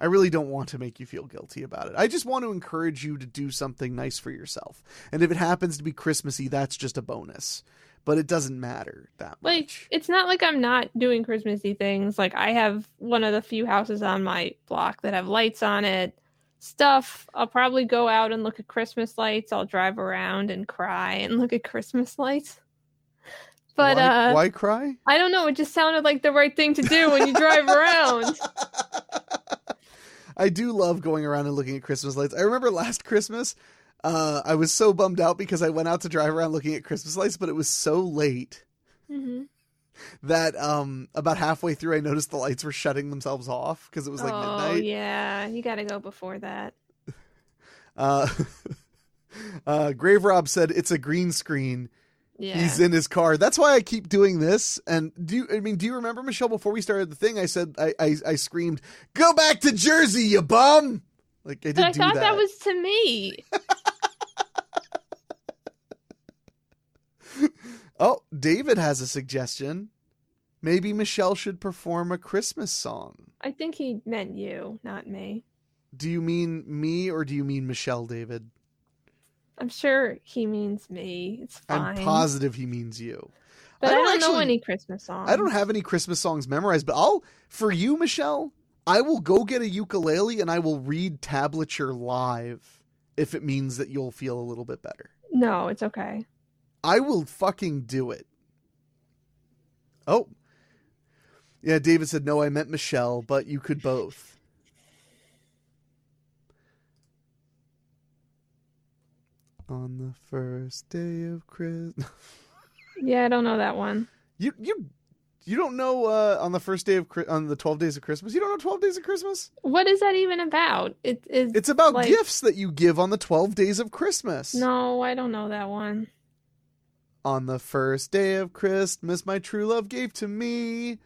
Speaker 1: I really don't want to make you feel guilty about it. I just want to encourage you to do something nice for yourself. And if it happens to be Christmassy, that's just a bonus. But it doesn't matter that
Speaker 2: Like
Speaker 1: much.
Speaker 2: it's not like I'm not doing Christmassy things. Like I have one of the few houses on my block that have lights on it. Stuff. I'll probably go out and look at Christmas lights. I'll drive around and cry and look at Christmas lights. But
Speaker 1: why,
Speaker 2: uh
Speaker 1: why cry?
Speaker 2: I don't know, it just sounded like the right thing to do when you drive around.
Speaker 1: I do love going around and looking at Christmas lights. I remember last Christmas, uh, I was so bummed out because I went out to drive around looking at Christmas lights, but it was so late
Speaker 2: hmm
Speaker 1: that um, about halfway through I noticed the lights were shutting themselves off because it was like
Speaker 2: oh
Speaker 1: midnight.
Speaker 2: yeah, you got to go before that.
Speaker 1: Uh, uh, Grave Rob said it's a green screen.
Speaker 2: Yeah.
Speaker 1: He's in his car. That's why I keep doing this. And do you, I mean, do you remember Michelle? Before we started the thing, I said I I, I screamed, "Go back to Jersey, you bum!" Like I did
Speaker 2: but I thought
Speaker 1: that.
Speaker 2: that was to me.
Speaker 1: Oh, David has a suggestion. Maybe Michelle should perform a Christmas song.
Speaker 2: I think he meant you, not me.
Speaker 1: Do you mean me or do you mean Michelle, David?
Speaker 2: I'm sure he means me. It's fine.
Speaker 1: I'm positive he means you.
Speaker 2: but I
Speaker 1: don't
Speaker 2: don't, know any Christmas songs.
Speaker 1: I don't have any Christmas songs memorized, but I'll for you, Michelle. I will go get a ukulele and I will read tablature live if it means that you'll feel a little bit better.
Speaker 2: No, it's okay.
Speaker 1: I will fucking do it. Oh. Yeah, David said no, I meant Michelle, but you could both. On the first day of Christmas.
Speaker 2: Yeah, I don't know that one.
Speaker 1: You you you don't know uh, on the first day of on the 12 days of Christmas. You don't know 12 days of Christmas?
Speaker 2: What is that even about? It is.
Speaker 1: It's about
Speaker 2: like-
Speaker 1: gifts that you give on the 12 days of Christmas.
Speaker 2: No, I don't know that one.
Speaker 1: On the first day of Christmas, my true love gave to me.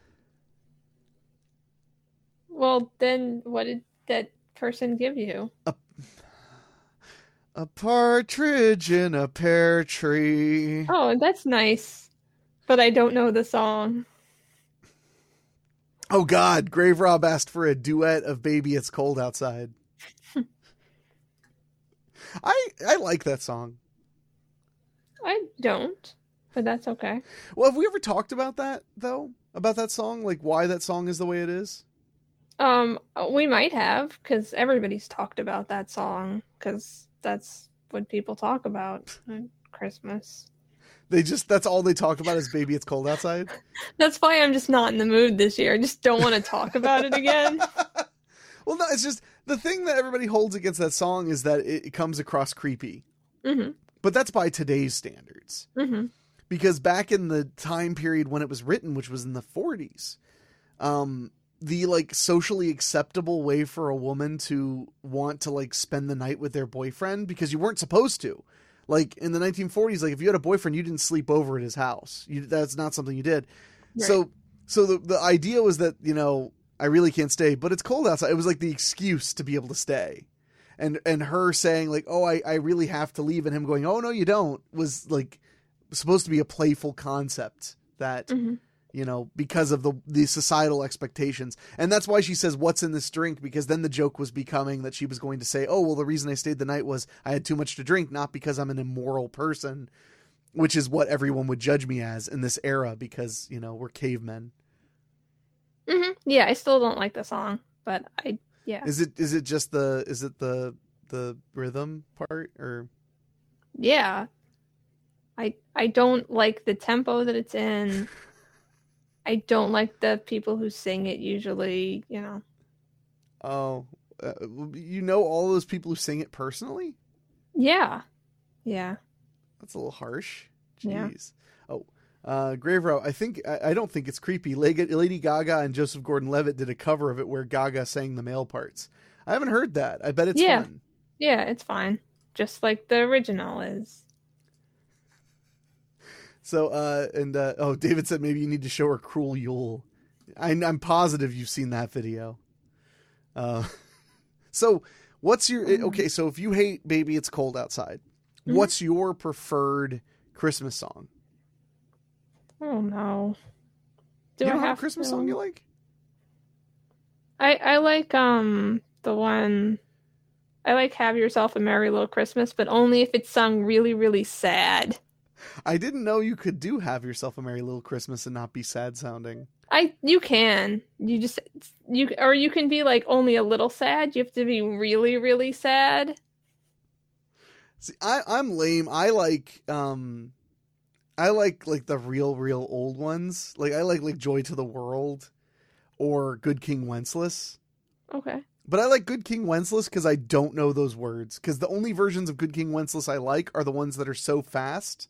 Speaker 2: Well, then what did that person give you?
Speaker 1: A partridge in a pear tree.
Speaker 2: Oh, that's nice. But I don't know the song.
Speaker 1: Oh God, Grave Rob asked for a duet of "Baby It's Cold Outside." I I like that song.
Speaker 2: I don't, but that's okay.
Speaker 1: Well, have we ever talked about that though? About that song, like why that song is the way it is?
Speaker 2: Um, we might have because everybody's talked about that song because that's what people talk about at Christmas.
Speaker 1: They just that's all they talk about is "Baby It's Cold Outside."
Speaker 2: That's why I'm just not in the mood this year. I just don't want to talk about it again.
Speaker 1: well, no, it's just the thing that everybody holds against that song is that it, comes across creepy,
Speaker 2: hmm
Speaker 1: but that's by today's standards.
Speaker 2: hmm
Speaker 1: because back in the time period when it was written, which was in the 40s, um, the like socially acceptable way for a woman to want to like spend the night with their boyfriend because you weren't supposed to. Like in the 1940s, like if you had a boyfriend, you didn't sleep over at his house. You, that's not something you did. So, so the the idea was that you know I really can't stay, but it's cold outside. It was like the excuse to be able to stay, and and her saying like, oh, I I really have to leave, and him going, oh no, you don't, was like supposed to be a playful concept that
Speaker 2: Mhm.
Speaker 1: You know because of the the societal expectations. And that's why she says what's in this drink? Because then the joke was becoming that she was going to say oh well the reason i stayed the night was i had too much to drink not because i'm an immoral person which is what everyone would judge me as in this era because you know we're cavemen.
Speaker 2: Hmm Yeah, I still don't like the song, but I yeah.
Speaker 1: Is it is it just the is it the the rhythm part or?
Speaker 2: Yeah. I I don't like the tempo that it's in. I don't like the people who sing it usually. You know.
Speaker 1: oh uh, you know all those people who sing it personally
Speaker 2: Yeah. Yeah.
Speaker 1: That's a little harsh.
Speaker 2: Yeah.
Speaker 1: Jeez. Oh, uh, Grave Rob. I think I, I don't think it's creepy. Lady, Gaga and Joseph Gordon-Levitt did a cover of it where Gaga sang the male parts. I haven't heard that. I bet it's
Speaker 2: Yeah.
Speaker 1: fun.
Speaker 2: Yeah, it's fine. Just like the original is.
Speaker 1: So, uh, and uh, oh, David said maybe you need to show her Cruel Yule. I, I'm positive you've seen that video. Uh, so What's your
Speaker 2: Mm.
Speaker 1: okay? So if you hate "Baby It's Cold Outside,"
Speaker 2: Mhm.
Speaker 1: what's your preferred Christmas song?
Speaker 2: Oh no. Do
Speaker 1: you
Speaker 2: I
Speaker 1: have
Speaker 2: have
Speaker 1: a Christmas
Speaker 2: to?
Speaker 1: song you like?
Speaker 2: I I like um the one I like Have Yourself a Merry Little Christmas, but only if it's sung really, really sad.
Speaker 1: I didn't know you could do "Have Yourself a Merry Little Christmas" and not be sad sounding.
Speaker 2: I you can. You just you or you can be like only a little sad. You have to be really, really sad.
Speaker 1: See, I, I'm lame. I like um, I like like the real, real old ones. Like I like like "Joy to the World" or "Good King Wenceslas."
Speaker 2: Okay.
Speaker 1: But I like Good King Wenceslas because I don't know those words. Because the only versions of Good King Wenceslas I like are the ones that are so fast,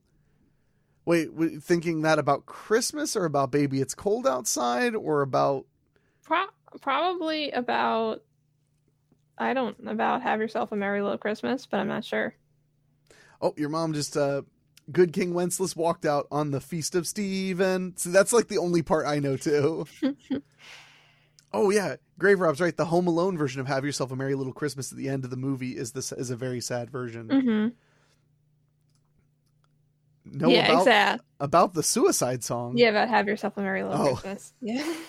Speaker 1: Wait, thinking that about Christmas or about Baby It's Cold Outside or about.
Speaker 2: Pro- probably about I don't about Have Yourself a Merry Little Christmas, but I'm not sure.
Speaker 1: Oh, your mom just, uh, Good King Wenceslas walked out on the Feast of Stephen. So that's like the only part I know too. oh yeah, Grave Rob's right. The Home Alone version of "Have Yourself a Merry Little Christmas" at the end of the movie is this is a very sad version.
Speaker 2: hmm
Speaker 1: No,
Speaker 2: yeah,
Speaker 1: about
Speaker 2: exact.
Speaker 1: about the suicide song.
Speaker 2: Yeah, about Have Yourself a Merry Little
Speaker 1: Oh.
Speaker 2: Christmas. Yeah.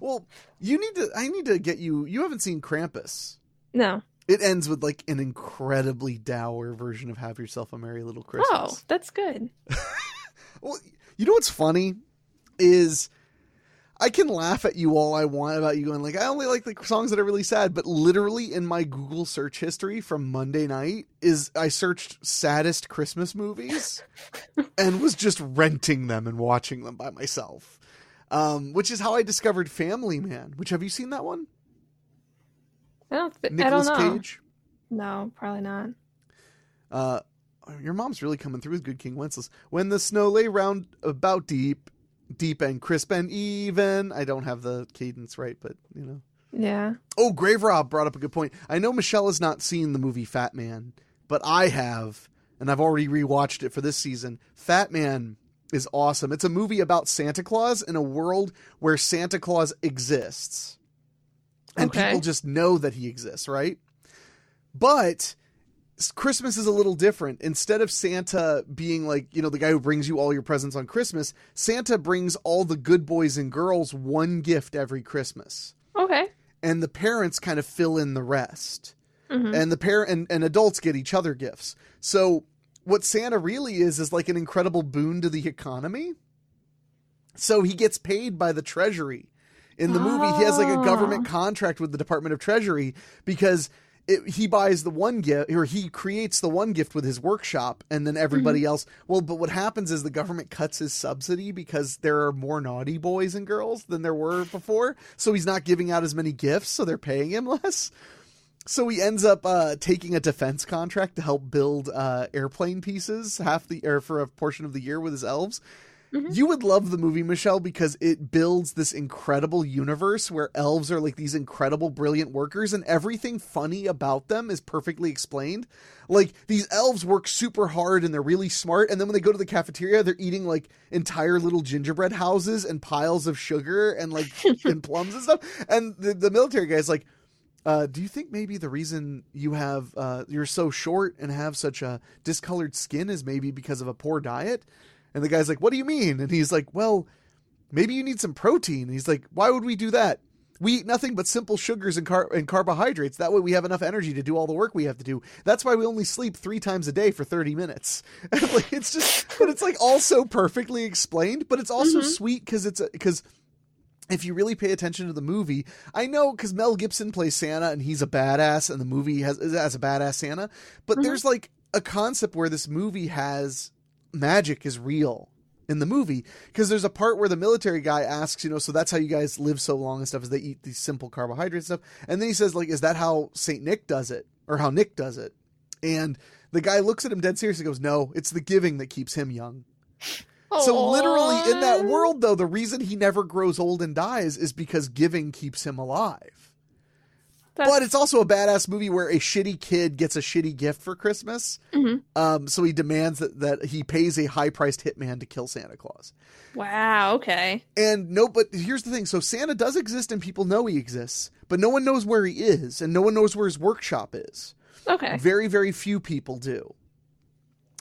Speaker 1: Well, you need to. I need to get you. You haven't seen Krampus.
Speaker 2: no.
Speaker 1: It ends with like an incredibly dour version of "Have Yourself a Merry Little
Speaker 2: oh,
Speaker 1: Christmas."
Speaker 2: Oh, that's good.
Speaker 1: Well, you know what's funny is I can laugh at you all I want about you going like I only like the songs that are really sad, but literally in my Google search history from Monday night is I searched saddest Christmas movies and was just renting them and watching them by myself. Um, which is how I discovered Family Man. Which have you seen that one?
Speaker 2: I don't. Th- I don't know.
Speaker 1: Cage.
Speaker 2: No, probably not.
Speaker 1: Uh, your mom's really coming through with Good King Wenceslas. When the snow lay round about deep, deep and crisp and even. I don't have the cadence right, but you know.
Speaker 2: Yeah.
Speaker 1: Oh, Grave Rob brought up a good point. I know Michelle has not seen the movie Fat Man, but I have, and I've already rewatched it for this season. Fat Man is awesome. It's a movie about Santa Claus in a world where Santa Claus exists. And
Speaker 2: Okay.
Speaker 1: people just know that he exists, right? But Christmas is a little different. Instead of Santa being like, you know, the guy who brings you all your presents on Christmas, Santa brings all the good boys and girls one gift every Christmas
Speaker 2: Okay.
Speaker 1: and the parents kind of fill in the rest.
Speaker 2: Mhm.
Speaker 1: And the parent and, and adults get each other gifts. So what Santa really is is like an incredible boon to the economy. So he gets paid by the treasury. In the movie, he has like a government
Speaker 2: Oh.
Speaker 1: contract with the Department of Treasury because it, he buys the one gift or he creates the one gift with his workshop and then everybody else well but what happens is the government cuts his subsidy because there are more naughty boys and girls than there were before so he's not giving out as many gifts so they're paying him less. So he ends up uh, taking a defense contract to help build uh, airplane pieces half the air for a portion of the year with his elves
Speaker 2: Mhm.
Speaker 1: you would love the movie michelle because it builds this incredible universe where elves are like these incredible brilliant workers and everything funny about them is perfectly explained like these elves work super hard and they're really smart and then when they go to the cafeteria they're eating like entire little gingerbread houses and piles of sugar and like and plums and stuff and the, the military guy's like uh, do you think maybe the reason you have uh, you're so short and have such a discolored skin is maybe because of a poor diet? And the guy's like, "What do you mean?" And he's like, "Well, maybe you need some protein." And he's like, "Why would we do that? We eat nothing but simple sugars and, car- and carbohydrates. That way, we have enough energy to do all the work we have to do. That's why we only sleep three times a day for thirty minutes. Like it's just, but it's like also perfectly explained. But it's also
Speaker 2: Mhm.
Speaker 1: sweet because it's because if you really pay attention to the movie, I know because Mel Gibson plays Santa and he's a badass, and the movie has has a badass Santa. But
Speaker 2: Mhm.
Speaker 1: there's like a concept where this movie has magic is real in the movie because there's a part where the military guy asks, you know, so that's how you guys live so long and stuff is they eat these simple carbohydrate stuff. And then he says, like, is that how Saint Nick does it or how Nick does it? And the guy looks at him dead serious and goes, no, it's the giving that keeps him young. So literally in that world though, the reason he never grows old and dies is because giving keeps him alive.
Speaker 2: That's-
Speaker 1: But it's also a badass movie where a shitty kid gets a shitty gift for Christmas.
Speaker 2: Mhm.
Speaker 1: Um, so he demands that, that he pays a high priced hitman to kill Santa Claus.
Speaker 2: wow. Okay.
Speaker 1: And no, but here's the thing. So Santa does exist and people know he exists, but no one knows where he is and no one knows where his workshop is.
Speaker 2: Okay.
Speaker 1: Very, very few people do.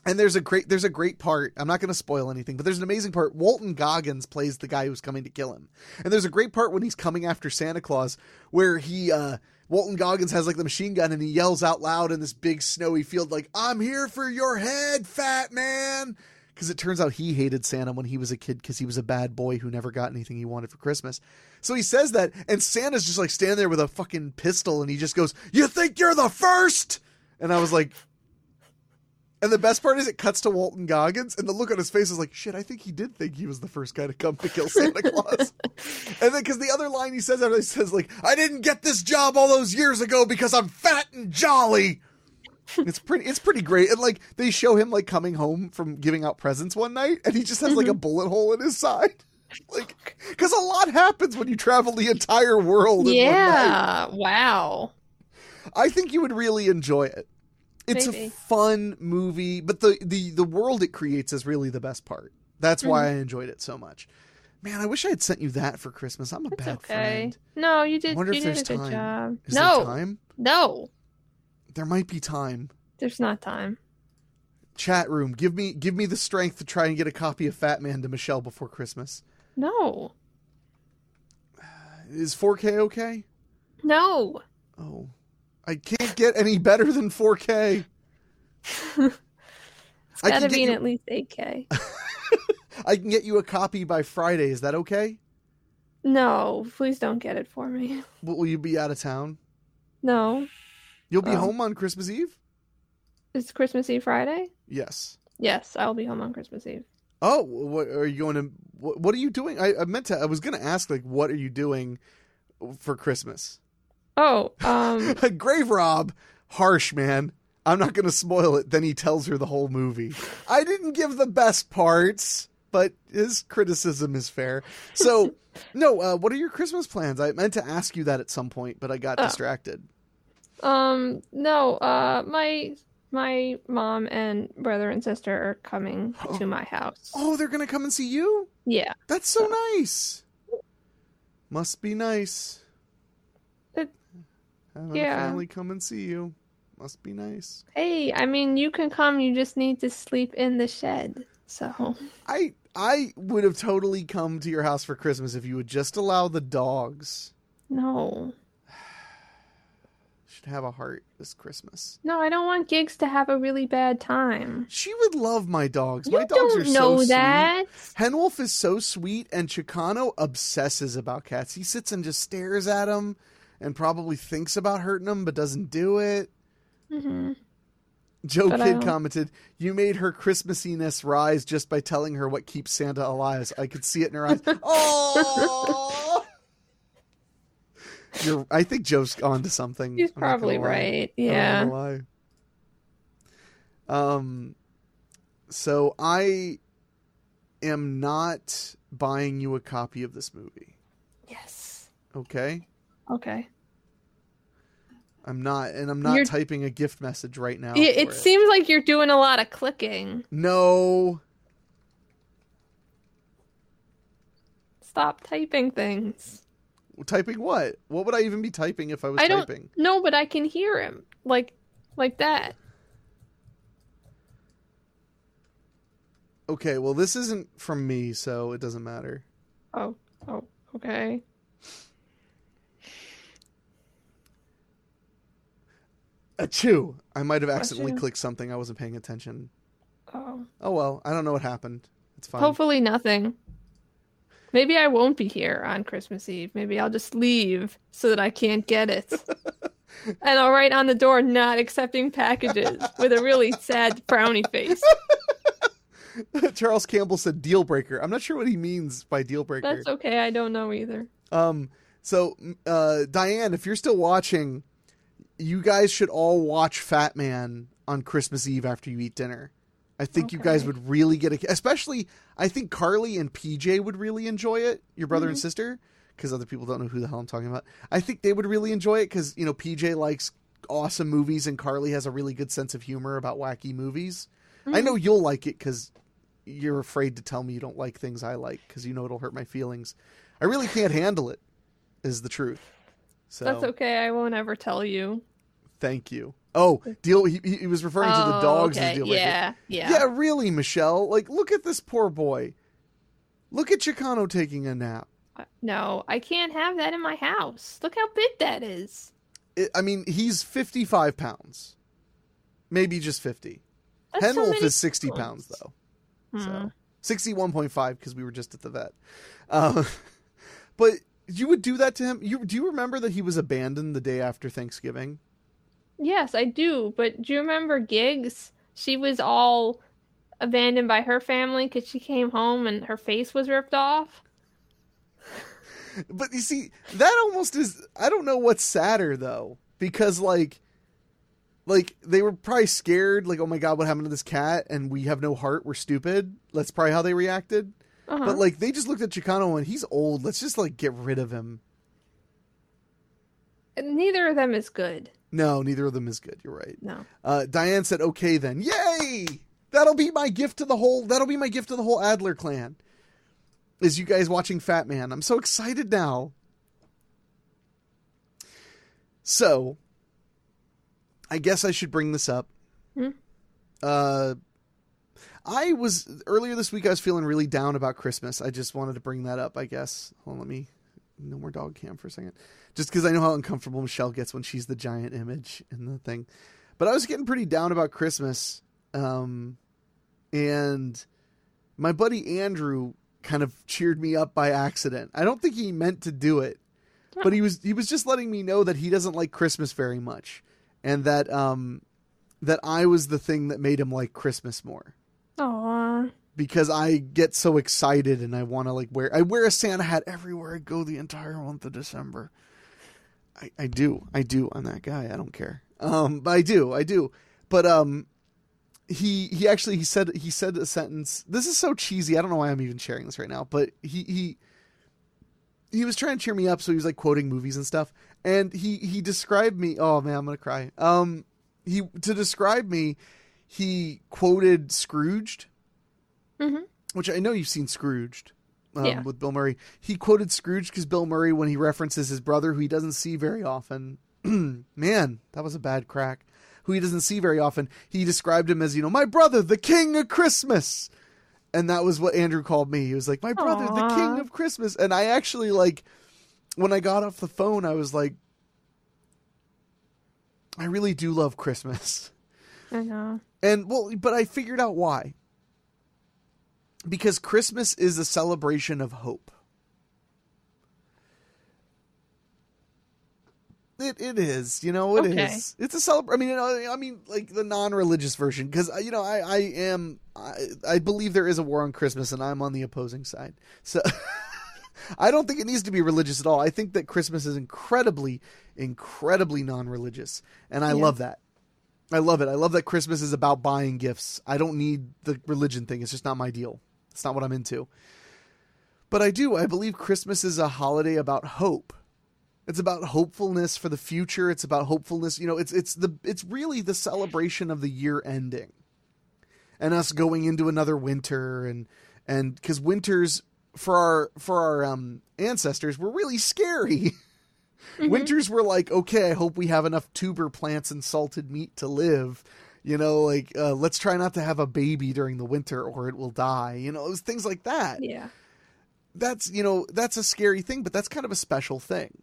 Speaker 1: And there's a great there's a great part. I'm not going to spoil anything, but there's an amazing part. Walton Goggins plays the guy who's coming to kill him. And there's a great part when he's coming after Santa Claus where he uh Walton Goggins has like the machine gun and he yells out loud in this big snowy field like, "I'm here for your head, fat man." Because it turns out he hated Santa when he was a kid because he was a bad boy who never got anything he wanted for Christmas. So he says that, and Santa's just like standing there with a fucking pistol, and he just goes, "You think you're the first? And I was like, and the best part is it cuts to Walton Goggins, and the look on his face is like, shit, I think he did think he was the first guy to come to kill Santa Claus. and then, because the other line he says he says, like, I didn't get this job all those years ago because I'm fat and jolly. It's pretty. It's pretty great, and like they show him like coming home from giving out presents one night, and he just has like a mm-hmm. bullet hole in his side, like because a lot happens when you travel the entire world. In One night.
Speaker 2: Yeah. Wow.
Speaker 1: I think you would really enjoy it. It's a fun movie, but the, the the world it creates is really the best part. That's why
Speaker 2: Mm-hmm.
Speaker 1: I enjoyed it so much. Man, I wish I had sent you that for Christmas. I'm a
Speaker 2: It's
Speaker 1: bad
Speaker 2: okay.
Speaker 1: friend.
Speaker 2: No, you did.
Speaker 1: Wonder
Speaker 2: You
Speaker 1: if
Speaker 2: did a
Speaker 1: there's
Speaker 2: good
Speaker 1: time.
Speaker 2: job.
Speaker 1: Is
Speaker 2: no.
Speaker 1: there time?
Speaker 2: No.
Speaker 1: There might be time.
Speaker 2: There's not time.
Speaker 1: Chat room, give me give me the strength to try and get a copy of Fat Man to Michelle before Christmas.
Speaker 2: No.
Speaker 1: Is 4K okay?
Speaker 2: No.
Speaker 1: Oh, I can't get any better than 4K.
Speaker 2: It's
Speaker 1: I
Speaker 2: gotta
Speaker 1: can get
Speaker 2: be in
Speaker 1: you-
Speaker 2: at least 8K.
Speaker 1: I can get you a copy by Friday. Is that okay?
Speaker 2: No, please don't get it for me.
Speaker 1: Will will you be out of town?
Speaker 2: No.
Speaker 1: You'll be
Speaker 2: Oh.
Speaker 1: home on Christmas Eve?
Speaker 2: It's Christmas Eve Friday?
Speaker 1: Yes.
Speaker 2: Yes, I'll be home on Christmas Eve.
Speaker 1: Oh, what are you going to? What, what are you doing? I, I meant to. I was going to ask, like, what are you doing for Christmas?
Speaker 2: Oh, um,
Speaker 1: Grave Rob, harsh man. I'm not going to spoil it. Then he tells her the whole movie. I didn't give the best parts, but his criticism is fair. So, no. Uh, what are your Christmas plans? I meant to ask you that at some point, but I got
Speaker 2: Oh.
Speaker 1: distracted.
Speaker 2: um, no, uh, my my mom and brother and sister are coming to my house.
Speaker 1: Oh, they're going to come and see you.
Speaker 2: Yeah.
Speaker 1: That's so nice. Must be nice. Having
Speaker 2: yeah.
Speaker 1: a family come and see you. Must be nice.
Speaker 2: Hey, I mean, you can come. You just need to sleep in the shed. So,
Speaker 1: I I would have totally come to your house for Christmas if you would just allow the dogs.
Speaker 2: no.
Speaker 1: Should have a heart this Christmas.
Speaker 2: No, I don't want Gigs to have a really bad time.
Speaker 1: She would love my dogs.
Speaker 2: You
Speaker 1: my dogs
Speaker 2: don't
Speaker 1: are
Speaker 2: know
Speaker 1: so
Speaker 2: that.
Speaker 1: sweet. Henwolf is so sweet, and Chicano obsesses about cats. He sits and just stares at them, and probably thinks about hurting them, but doesn't do it.
Speaker 2: hmm
Speaker 1: Joe
Speaker 2: But
Speaker 1: Kidd commented, "You made her Christmassiness rise just by telling her what keeps Santa alive. I could see it in her eyes." Oh, You're, I think Joe's on to something.
Speaker 2: He's
Speaker 1: I'm
Speaker 2: probably right. Yeah.
Speaker 1: Um, so I am not buying you a copy of this movie.
Speaker 2: Yes.
Speaker 1: Okay,
Speaker 2: Okay.
Speaker 1: I'm not, and I'm not
Speaker 2: You're-
Speaker 1: typing a gift message right now. For
Speaker 2: it seems like you're doing a lot of clicking.
Speaker 1: no.
Speaker 2: Stop typing things.
Speaker 1: Typing what? What would I even be typing if I was
Speaker 2: I don't
Speaker 1: typing?
Speaker 2: No, but I can hear him. Like like that.
Speaker 1: Okay, well this isn't from me, so it doesn't matter.
Speaker 2: Oh, oh, okay.
Speaker 1: Achoo! I might have accidentally
Speaker 2: Achoo.
Speaker 1: clicked something. I wasn't paying attention.
Speaker 2: Oh.
Speaker 1: Oh well, I don't know what happened. It's fine.
Speaker 2: Hopefully nothing. Maybe I won't be here on Christmas Eve. Maybe I'll just leave so that I can't get it. and I'll write on the door not accepting packages with a really sad frowny face.
Speaker 1: Charles Campbell said deal breaker. I'm not sure what he means by deal breaker.
Speaker 2: That's okay. I don't know either.
Speaker 1: Um, so, uh, Diane, if you're still watching, you guys should all watch Fat Man on Christmas Eve after you eat dinner. I think you guys would really get a, especially. I think Carly and PJ would really enjoy it. Your brother and
Speaker 2: Mhm.
Speaker 1: sister, because other people don't know who the hell I'm talking about. I think they would really enjoy it because you know PJ likes awesome movies and Carly has a really good sense of humor about wacky movies. I know you'll like it because you're afraid to tell me you don't like things I like because you know it'll hurt my feelings. I really can't handle it. Is the truth. So
Speaker 2: That's okay. I won't ever tell you.
Speaker 1: Thank you. Oh, deal. He, he was referring to the
Speaker 2: Oh,
Speaker 1: dogs
Speaker 2: okay.
Speaker 1: deal.
Speaker 2: Yeah, yeah.
Speaker 1: Yeah, really, Michelle. Like, look at this poor boy. Look at Chicano taking a nap.
Speaker 2: Uh, No, I can't have that in my house. Look how big that is.
Speaker 1: It, I mean, he's 55 pounds. Maybe just 50.
Speaker 2: That's so
Speaker 1: Henwolf
Speaker 2: many
Speaker 1: is 60 pounds,
Speaker 2: pounds.
Speaker 1: though.
Speaker 2: Hmm.
Speaker 1: So 61.5 because we were just at the vet. Uh, but you would do that to him? You Do you remember that he was abandoned the day after Thanksgiving?
Speaker 2: Yes, I do. But do you remember Gigs? She was all abandoned by her family because she came home and her face was ripped off.
Speaker 1: But you see, that almost is. I don't know what's sadder though, because like, like they were probably scared. Like, oh my god, what happened to this cat? And we have no heart. We're stupid. That's probably how they reacted.
Speaker 2: Uh-huh.
Speaker 1: But like, they just looked at Chicano and he's old. Let's just like get rid of him.
Speaker 2: Neither of them is good.
Speaker 1: No, neither of them is good. You're right.
Speaker 2: No.
Speaker 1: Uh, Diane said, "Okay, then, yay! That'll be my gift to the whole. That'll be my gift to the whole Adler clan." Is you guys watching Fat Man? I'm so excited now. So, I guess I should bring this up.
Speaker 2: Hmm.
Speaker 1: Uh, I was earlier this week. I was feeling really down about Christmas. I just wanted to bring that up. I guess. Hold on, let me. No more dog cam for a second. Just because I know how uncomfortable Michelle gets when she's the giant image in the thing. But I was getting pretty down about Christmas. Um, and my buddy Andrew kind of cheered me up by accident. I don't think he meant to do it, but he was he was just letting me know that he doesn't like Christmas very much, and that um that I was the thing that made him like Christmas more. Because I get so excited and I want to like wear I wear a Santa hat everywhere I go the entire month of December. I, I do. I do. I'm that guy. I don't care. Um but I do. I do. But um he he actually he said he said a sentence. This is so cheesy. I don't know why I'm even sharing this right now, but he he he was trying to cheer me up so he was like quoting movies and stuff and he he described me oh man i'm gonna cry um he to describe me he quoted scrooged
Speaker 2: Mhm.
Speaker 1: which i know you've seen scrooged um,
Speaker 2: Yeah.
Speaker 1: with bill murray he quoted scrooge because bill murray when he references his brother who he doesn't see very often man that was a bad crack who he doesn't see very often he described him as you know my brother the king of christmas and that was what Andrew called me. He was like, "My brother, the king of Christmas." And I actually like when I got off the phone, I was like, "I really do love Christmas."
Speaker 2: I know.
Speaker 1: And well, but I figured out why. Because Christmas is a celebration of hope. It it is, you know, it is.
Speaker 2: Okay.
Speaker 1: It's a celebration. I mean, I mean, like the non-religious version, because uh, you know, I I am I, I believe there is a war on Christmas, and I'm on the opposing side. So I don't think it needs to be religious at all. I think that Christmas is incredibly, incredibly non-religious, and I
Speaker 2: Yeah.
Speaker 1: love that. I love it. I love that Christmas is about buying gifts. I don't need the religion thing. It's just not my deal. It's not what I'm into. But I do. I believe Christmas is a holiday about hope. It's about hopefulness for the future. It's about hopefulness. You know, it's it's the it's really the celebration of the year ending, and us going into another winter, and and because winters for our for our um ancestors were really scary. Winters were like, okay, I hope we have enough tuber plants and salted meat to live. You know, like uh, let's try not to have a baby during the winter or it will die. You know, it was things like that
Speaker 2: Yeah.
Speaker 1: that's you know that's a scary thing but that's kind of a special thing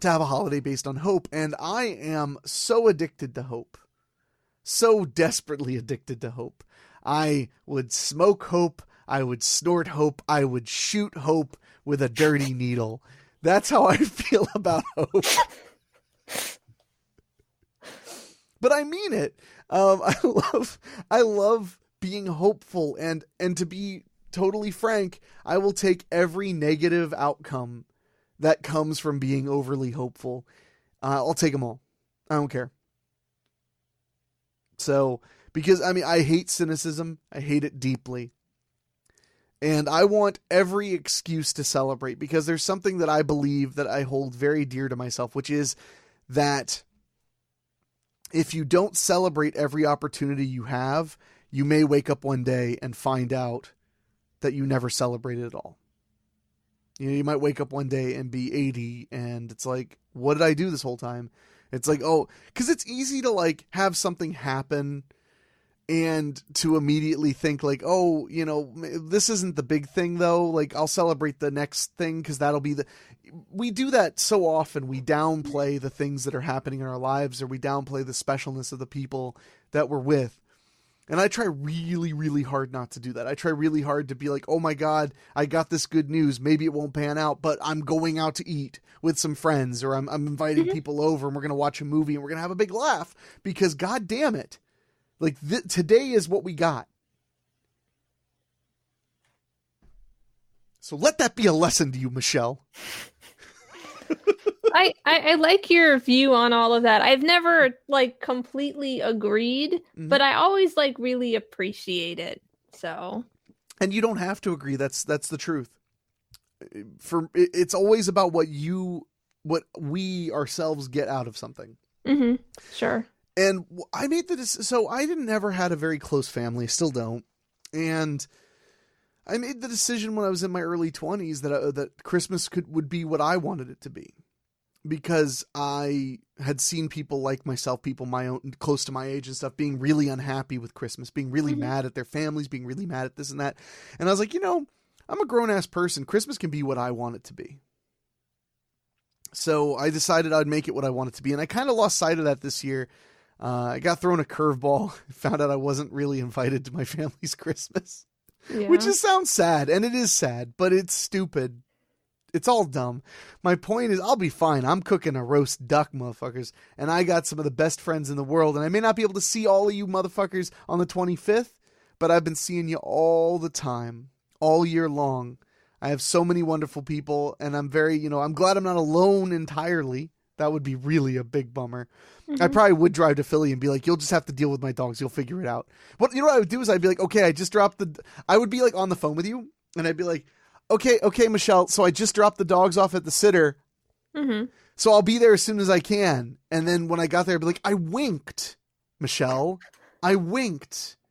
Speaker 1: to have a holiday based on hope and i am so addicted to hope so desperately addicted to hope i would smoke hope i would snort hope i would shoot hope with a dirty needle that's how i feel about hope but i mean it um i love i love being hopeful and and to be totally frank, I will take every negative outcome that comes from being overly hopeful. Uh, I'll take them all. I don't care. So, because I mean, I hate cynicism. I hate it deeply. And I want every excuse to celebrate because there's something that I believe that I hold very dear to myself, which is that if you don't celebrate every opportunity you have, you may wake up one day and find out that you never celebrated at all. You know, you might wake up one day and be 80 and it's like, what did I do this whole time? It's like, oh, cuz it's easy to like have something happen and to immediately think like, oh, you know, this isn't the big thing though. Like I'll celebrate the next thing cuz that'll be the we do that so often. We downplay the things that are happening in our lives or we downplay the specialness of the people that we're with. And I try really, really hard not to do that. I try really hard to be like, oh my God, I got this good news. Maybe it won't pan out, but I'm going out to eat with some friends or I'm, I'm inviting mm-hmm. people over and we're going to watch a movie and we're going to have a big laugh because God damn it. Like th- today is what we got. So let that be a lesson to you, Michelle.
Speaker 2: I, I, I like your view on all of that. I've never like completely agreed, mm-hmm. but I always like really appreciate it. So,
Speaker 1: and you don't have to agree. That's that's the truth. For it's always about what you what we ourselves get out of something.
Speaker 2: Mm-hmm. Sure.
Speaker 1: And I made the so I didn't ever had a very close family, still don't, and I made the decision when I was in my early twenties that uh, that Christmas could would be what I wanted it to be because I had seen people like myself, people my own close to my age and stuff, being really unhappy with Christmas, being really mm-hmm. mad at their families, being really mad at this and that. And I was like, you know, I'm a grown ass person. Christmas can be what I want it to be. So I decided I'd make it what I want it to be. And I kind of lost sight of that this year. Uh, I got thrown a curveball, found out I wasn't really invited to my family's Christmas. Yeah. Which just sounds sad, and it is sad, but it's stupid it's all dumb. My point is, I'll be fine. I'm cooking a roast duck, motherfuckers, and I got some of the best friends in the world. And I may not be able to see all of you motherfuckers on the 25th, but I've been seeing you all the time, all year long. I have so many wonderful people, and I'm very, you know, I'm glad I'm not alone entirely. That would be really a big bummer. Mm-hmm. I probably would drive to Philly and be like, "You'll just have to deal with my dogs. You'll figure it out." What you know what I would do is I'd be like, "Okay, I just dropped the." I would be like on the phone with you, and I'd be like, okay, okay, Michelle. So I just dropped the dogs off at the sitter.
Speaker 2: Mm-hmm.
Speaker 1: So I'll be there as soon as I can. And then when I got there, I'd be like, I winked, Michelle. I winked.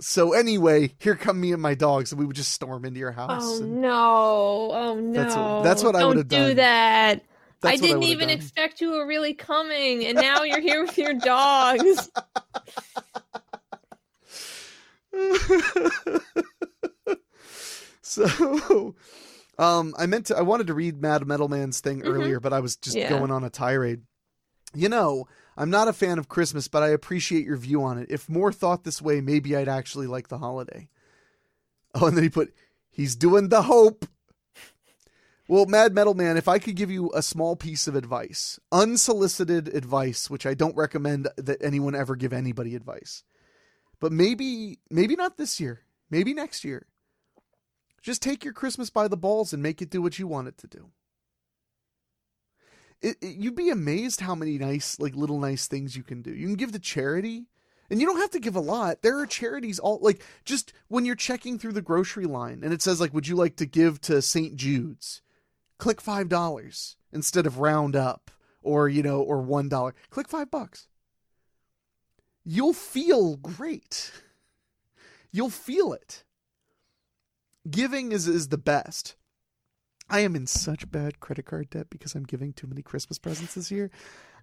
Speaker 1: So anyway, here come me and my dogs, and we would just storm into your house.
Speaker 2: Oh no! Oh no!
Speaker 1: That's what, that's what I would have done.
Speaker 2: Do that. That's I didn't I even done. expect you were really coming, and now you're here with your dogs.
Speaker 1: So, um, I meant to, I wanted to read Mad Metal Man's thing mm-hmm. earlier, but I was just yeah. going on a tirade. You know, I'm not a fan of Christmas, but I appreciate your view on it. If more thought this way, maybe I'd actually like the holiday. Oh, and then he put, he's doing the hope. Well, Mad Metal Man, if I could give you a small piece of advice, unsolicited advice, which I don't recommend that anyone ever give anybody advice, but maybe, maybe not this year, maybe next year. Just take your Christmas by the balls and make it do what you want it to do. It, it, you'd be amazed how many nice, like little nice things you can do. You can give to charity, and you don't have to give a lot. There are charities all like just when you're checking through the grocery line and it says like, "Would you like to give to St. Jude's?" Click five dollars instead of round up or you know or one dollar. Click five bucks. You'll feel great. You'll feel it giving is is the best. I am in such bad credit card debt because I'm giving too many Christmas presents this year.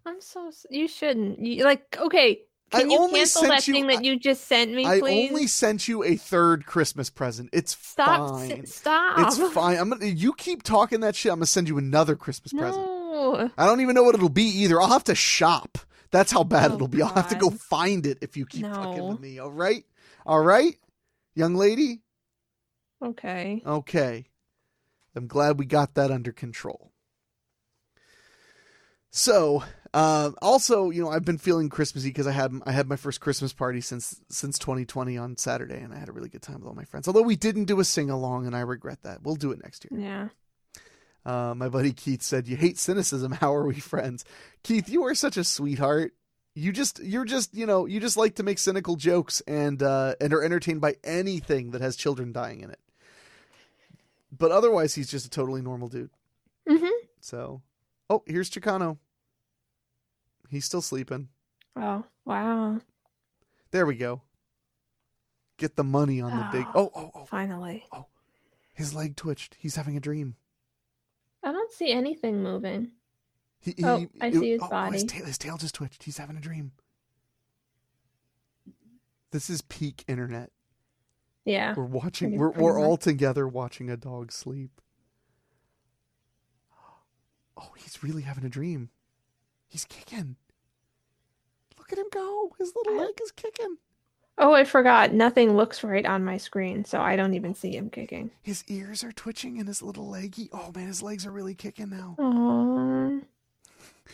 Speaker 2: I'm so you shouldn't. You, like okay, can I you cancel that you, thing that you just sent me? Please?
Speaker 1: I only sent you a third Christmas present. It's
Speaker 2: stop,
Speaker 1: fine.
Speaker 2: Stop.
Speaker 1: It's fine. I'm gonna. You keep talking that shit. I'm gonna send you another Christmas
Speaker 2: no.
Speaker 1: present. I don't even know what it'll be either. I'll have to shop. That's how bad oh, it'll be. God. I'll have to go find it if you keep no. fucking with me. All right. All right, young lady.
Speaker 2: Okay.
Speaker 1: Okay. I'm glad we got that under control. So, Uh, also, you know, I've been feeling Christmassy because I had I had my first Christmas party since since 2020 on Saturday, and I had a really good time with all my friends. Although we didn't do a sing along, and I regret that. We'll do it next year.
Speaker 2: Yeah.
Speaker 1: Uh, my buddy Keith said, "You hate cynicism. How are we friends?" Keith, you are such a sweetheart. You just you're just you know you just like to make cynical jokes and uh, and are entertained by anything that has children dying in it. But otherwise, he's just a totally normal dude.
Speaker 2: Mhm.
Speaker 1: So, oh, here's Chicano. He's still sleeping.
Speaker 2: Oh wow!
Speaker 1: There we go. Get the money on the big. Ah, oh, oh, oh!
Speaker 2: Finally. Oh.
Speaker 1: His leg twitched. He's having a dream.
Speaker 2: I don't see anything moving.
Speaker 1: He,
Speaker 2: Oh,
Speaker 1: he-
Speaker 2: I
Speaker 1: it-
Speaker 2: see his
Speaker 1: oh, oh His
Speaker 2: body.
Speaker 1: tail, his tail just twitched. He's having a dream. This is peak internet.
Speaker 2: Yeah.
Speaker 1: We're watching. We're we're all together watching a dog sleep. Oh, he's really having a dream. He's kicking. Look at him go. His little leg is kicking.
Speaker 2: Oh, I forgot. Nothing looks right on my screen, so I don't even see him kicking.
Speaker 1: His ears are twitching and his little leg. He, oh man, his legs are really kicking now.
Speaker 2: Oh.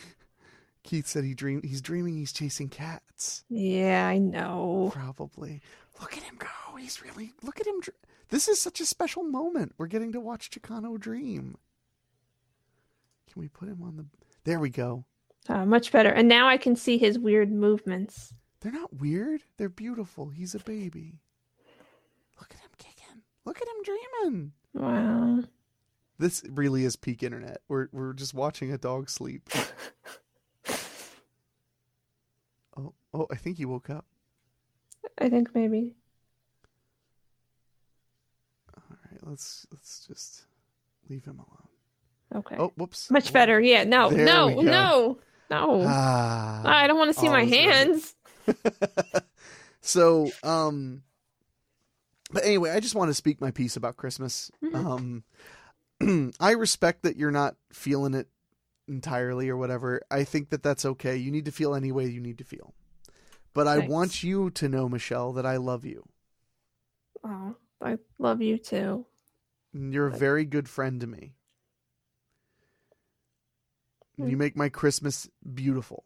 Speaker 1: Keith said he dream. He's dreaming. He's chasing cats.
Speaker 2: Yeah, I know.
Speaker 1: Probably. Look at him go. He's really. Look at him. dr- This is such a special moment. We're getting to watch Chicano dream. Can we put him on the? There we go.
Speaker 2: Uh, much better. And now I can see his weird movements.
Speaker 1: They're not weird. They're beautiful. He's a baby. Look at him kicking. Look at him dreaming.
Speaker 2: Wow.
Speaker 1: This really is peak internet. We're we're just watching a dog sleep. oh oh! I think he woke up.
Speaker 2: I think maybe.
Speaker 1: All right, let's let's just leave him alone.
Speaker 2: Okay.
Speaker 1: Oh, whoops.
Speaker 2: Much better. Yeah. No.
Speaker 1: There
Speaker 2: no. No. No.
Speaker 1: Ah.
Speaker 2: I don't want to see my
Speaker 1: all's right.
Speaker 2: hands.
Speaker 1: so um but anyway i just want to speak my piece about christmas
Speaker 2: Mhm.
Speaker 1: um i respect that you're not feeling it entirely or whatever i think that that's okay you need to feel any way you need to feel but i want you to know michelle that i love you
Speaker 2: Oh, I love you too.
Speaker 1: you're a very good friend to me you make my christmas beautiful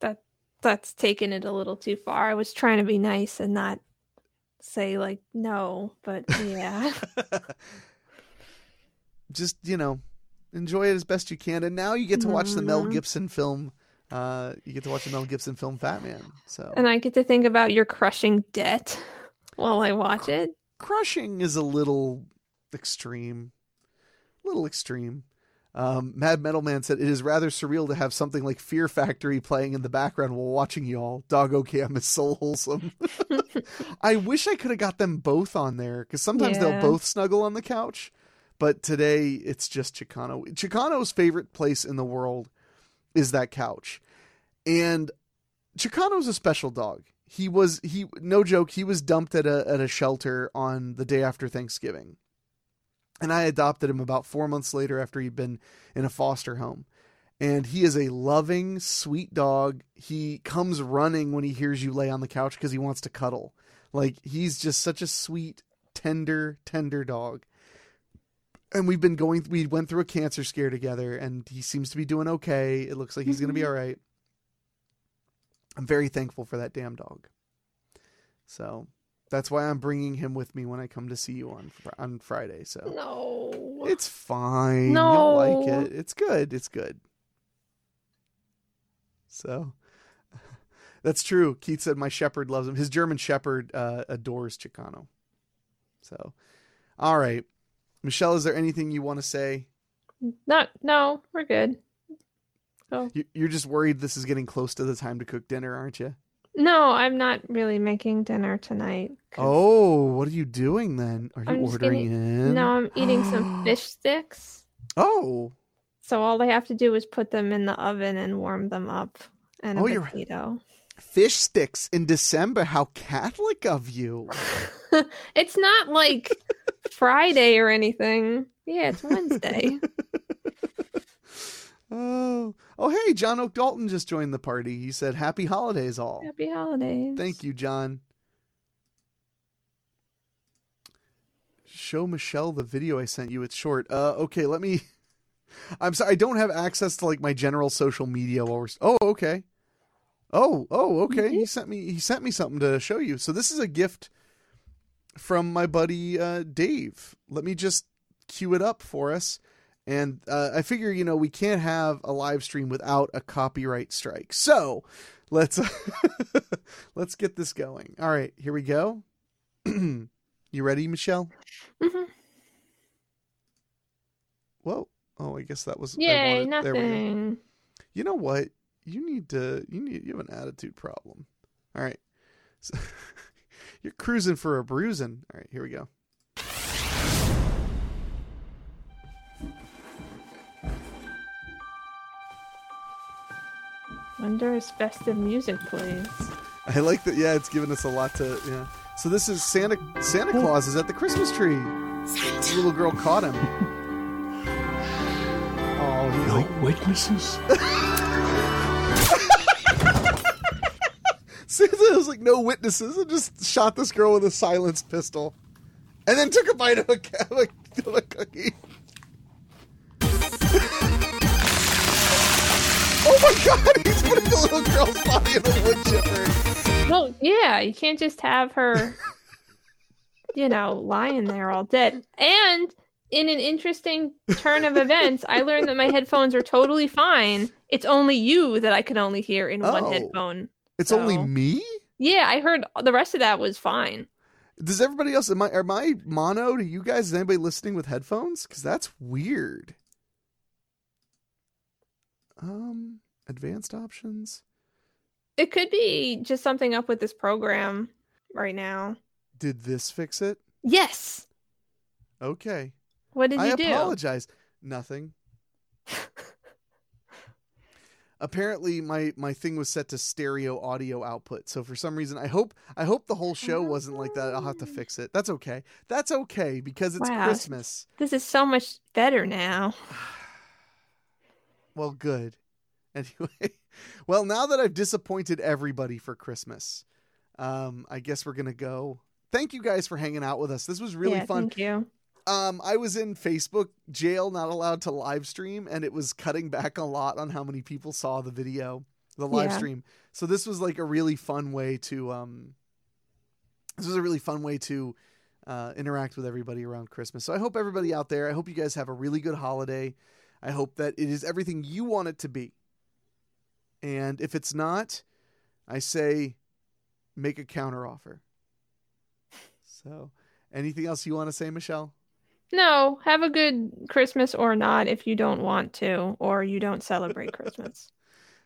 Speaker 2: That that's taking it a little too far. I was trying to be nice and not say like no, but yeah.
Speaker 1: just you know enjoy it as best you can and now you get to watch the mel
Speaker 2: Mhm.
Speaker 1: gibson film uh you get to watch the mel gibson film fat man so
Speaker 2: and I get to think about your crushing debt while I watch it.
Speaker 1: crushing is a little extreme a little extreme um, Mad Metal Man said it is rather surreal to have something like Fear Factory playing in the background while watching y'all. Doggo Cam is so wholesome. I wish I could have got them both on there because sometimes they'll both snuggle on the couch, but today it's just Chicano. Chicano's favorite place in the world is that couch, and Chicano's a special dog. He was he no joke. He was dumped at a at a shelter on the day after Thanksgiving, and I adopted him about four months later after he'd been in a foster home. And he is a loving, sweet dog. He comes running when he hears you lay on the couch because he wants to cuddle. Like he's just such a sweet, tender, tender dog. And we've been going. We went through a cancer scare together, and he seems to be doing okay. It looks like he's going to be mm-hmm. all right. I'm very thankful for that damn dog. So that's why I'm bringing him with me when I come to see you on on Friday. So
Speaker 2: No.
Speaker 1: it's fine.
Speaker 2: No.
Speaker 1: You'll like it. It's good. It's good. So that's true. Keith said my shepherd loves him. His German shepherd uh, adores Chicano. So, all right, Michelle, is there anything you want to say?
Speaker 2: Not no, we're good. Oh.
Speaker 1: You're just worried this is getting close to the time to cook dinner, aren't you?
Speaker 2: No, I'm not really making dinner tonight. 'cause-
Speaker 1: Oh, what are you doing then? Are you
Speaker 2: I'm just
Speaker 1: ordering in?
Speaker 2: No, I'm eating some fish sticks.
Speaker 1: Oh,
Speaker 2: So all I have to do is put them in the oven and warm them up. And a
Speaker 1: Oh, you're-
Speaker 2: potato.
Speaker 1: fish sticks in December. How Catholic of you.
Speaker 2: it's not like Friday or anything. Yeah, it's Wednesday.
Speaker 1: Oh, oh, hey, John Oak Dalton just joined the party. He said, "Happy holidays, all."
Speaker 2: Happy holidays.
Speaker 1: Thank you, John. Show Michelle the video I sent you. It's short. Uh, okay, let me I'm sorry, I don't have access to like my general social media. While we're, oh, okay. Oh, oh, okay. He sent me he sent me something to show you. So this is a gift from my buddy uh, Dave. Let me just cue it up for us. And uh, I figure, you know, we can't have a live stream without a copyright strike. So let's let's get this going. All right, here we go. you ready, Michelle?
Speaker 2: Mhm.
Speaker 1: Whoa. Oh, I guess that was.
Speaker 2: Yay,
Speaker 1: wanted- there we go.
Speaker 2: nothing.
Speaker 1: You know what? You need to. You need. You have an attitude problem. All right. So, you're cruising for a bruising. All right. Here we go.
Speaker 2: Wonder if festive music plays.
Speaker 1: I like that. Yeah, it's given us a lot to. Yeah. So this is Santa. Santa Claus is at the Christmas tree. The little girl caught him. Oh, he's
Speaker 3: No
Speaker 1: like,
Speaker 3: witnesses?
Speaker 1: Santa was like no witnesses and just shot this girl with a silenced pistol, and then took a bite of a, ca- of a, of a cookie. My god! He's putting the little girl's body in a wood chipper.
Speaker 2: Well, yeah, you can't just have her, you know, lying there all dead. And in an interesting turn of events, I learned that my headphones are totally fine. It's only you that I can only hear in one
Speaker 1: Oh.
Speaker 2: headphone.
Speaker 1: It's only me.
Speaker 2: Yeah, I heard the rest of that was fine.
Speaker 1: Does everybody else? Am I? Am I mono to you guys? Is anybody listening with headphones? Because that's weird. Um, advanced options.
Speaker 2: It could be just something up with this program right now.
Speaker 1: Did this fix it?
Speaker 2: Yes.
Speaker 1: Okay.
Speaker 2: What did
Speaker 1: I
Speaker 2: you do?
Speaker 1: I apologize. Nothing. Apparently my my thing was set to stereo audio output. So for some reason I hope I hope the whole show wasn't like that. I'll have to fix it. That's okay. That's okay because it's
Speaker 2: Wow.
Speaker 1: Christmas.
Speaker 2: This is so much better now.
Speaker 1: Well, good. Anyway, well, now that I've disappointed everybody for Christmas, um, I guess we're gonna go. Thank you guys for hanging out with us. This was really
Speaker 2: yeah,
Speaker 1: fun.
Speaker 2: Thank you.
Speaker 1: Um, I was in Facebook jail, not allowed to live stream, and it was cutting back a lot on how many people saw the video, the live
Speaker 2: Yeah.
Speaker 1: stream. So this was like a really fun way to um, this was a really fun way to uh, interact with everybody around Christmas. So I hope everybody out there, I hope you guys have a really good holiday. I hope that it is everything you want it to be. And if it's not, I say make a counteroffer. So, anything else you want to say, Michelle?
Speaker 2: No, have a good Christmas or not if you don't want to or you don't celebrate Christmas.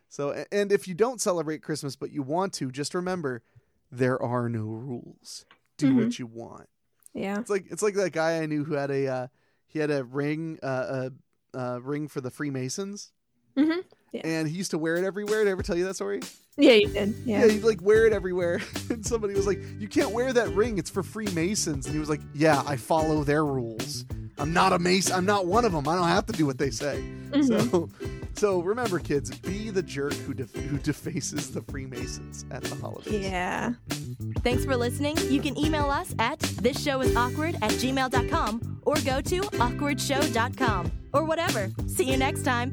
Speaker 1: So, and if you don't celebrate Christmas but you want to, just remember there are no rules. Do
Speaker 2: Mhm.
Speaker 1: what you want.
Speaker 2: Yeah.
Speaker 1: It's like it's like that guy I knew who had a uh, he had a ring uh, a uh, ring for the Freemasons,
Speaker 2: Mhm. Yeah.
Speaker 1: and he used to wear it everywhere. Did I ever tell you that story?
Speaker 2: Yeah, you did.
Speaker 1: Yeah,
Speaker 2: Yeah.
Speaker 1: he'd like wear it everywhere. and somebody was like, "You can't wear that ring. It's for Freemasons." And he was like, "Yeah, I follow their rules. I'm not a mason. I'm not one of them. I don't have to do what they say."
Speaker 2: Mhm.
Speaker 1: So, so remember, kids, be the jerk who def- who defaces the Freemasons at the holidays.
Speaker 2: Yeah.
Speaker 4: Thanks for listening. You can email us at thisshowis.awkward at gmail.com or go to awkwardshow.com or whatever. See you next time.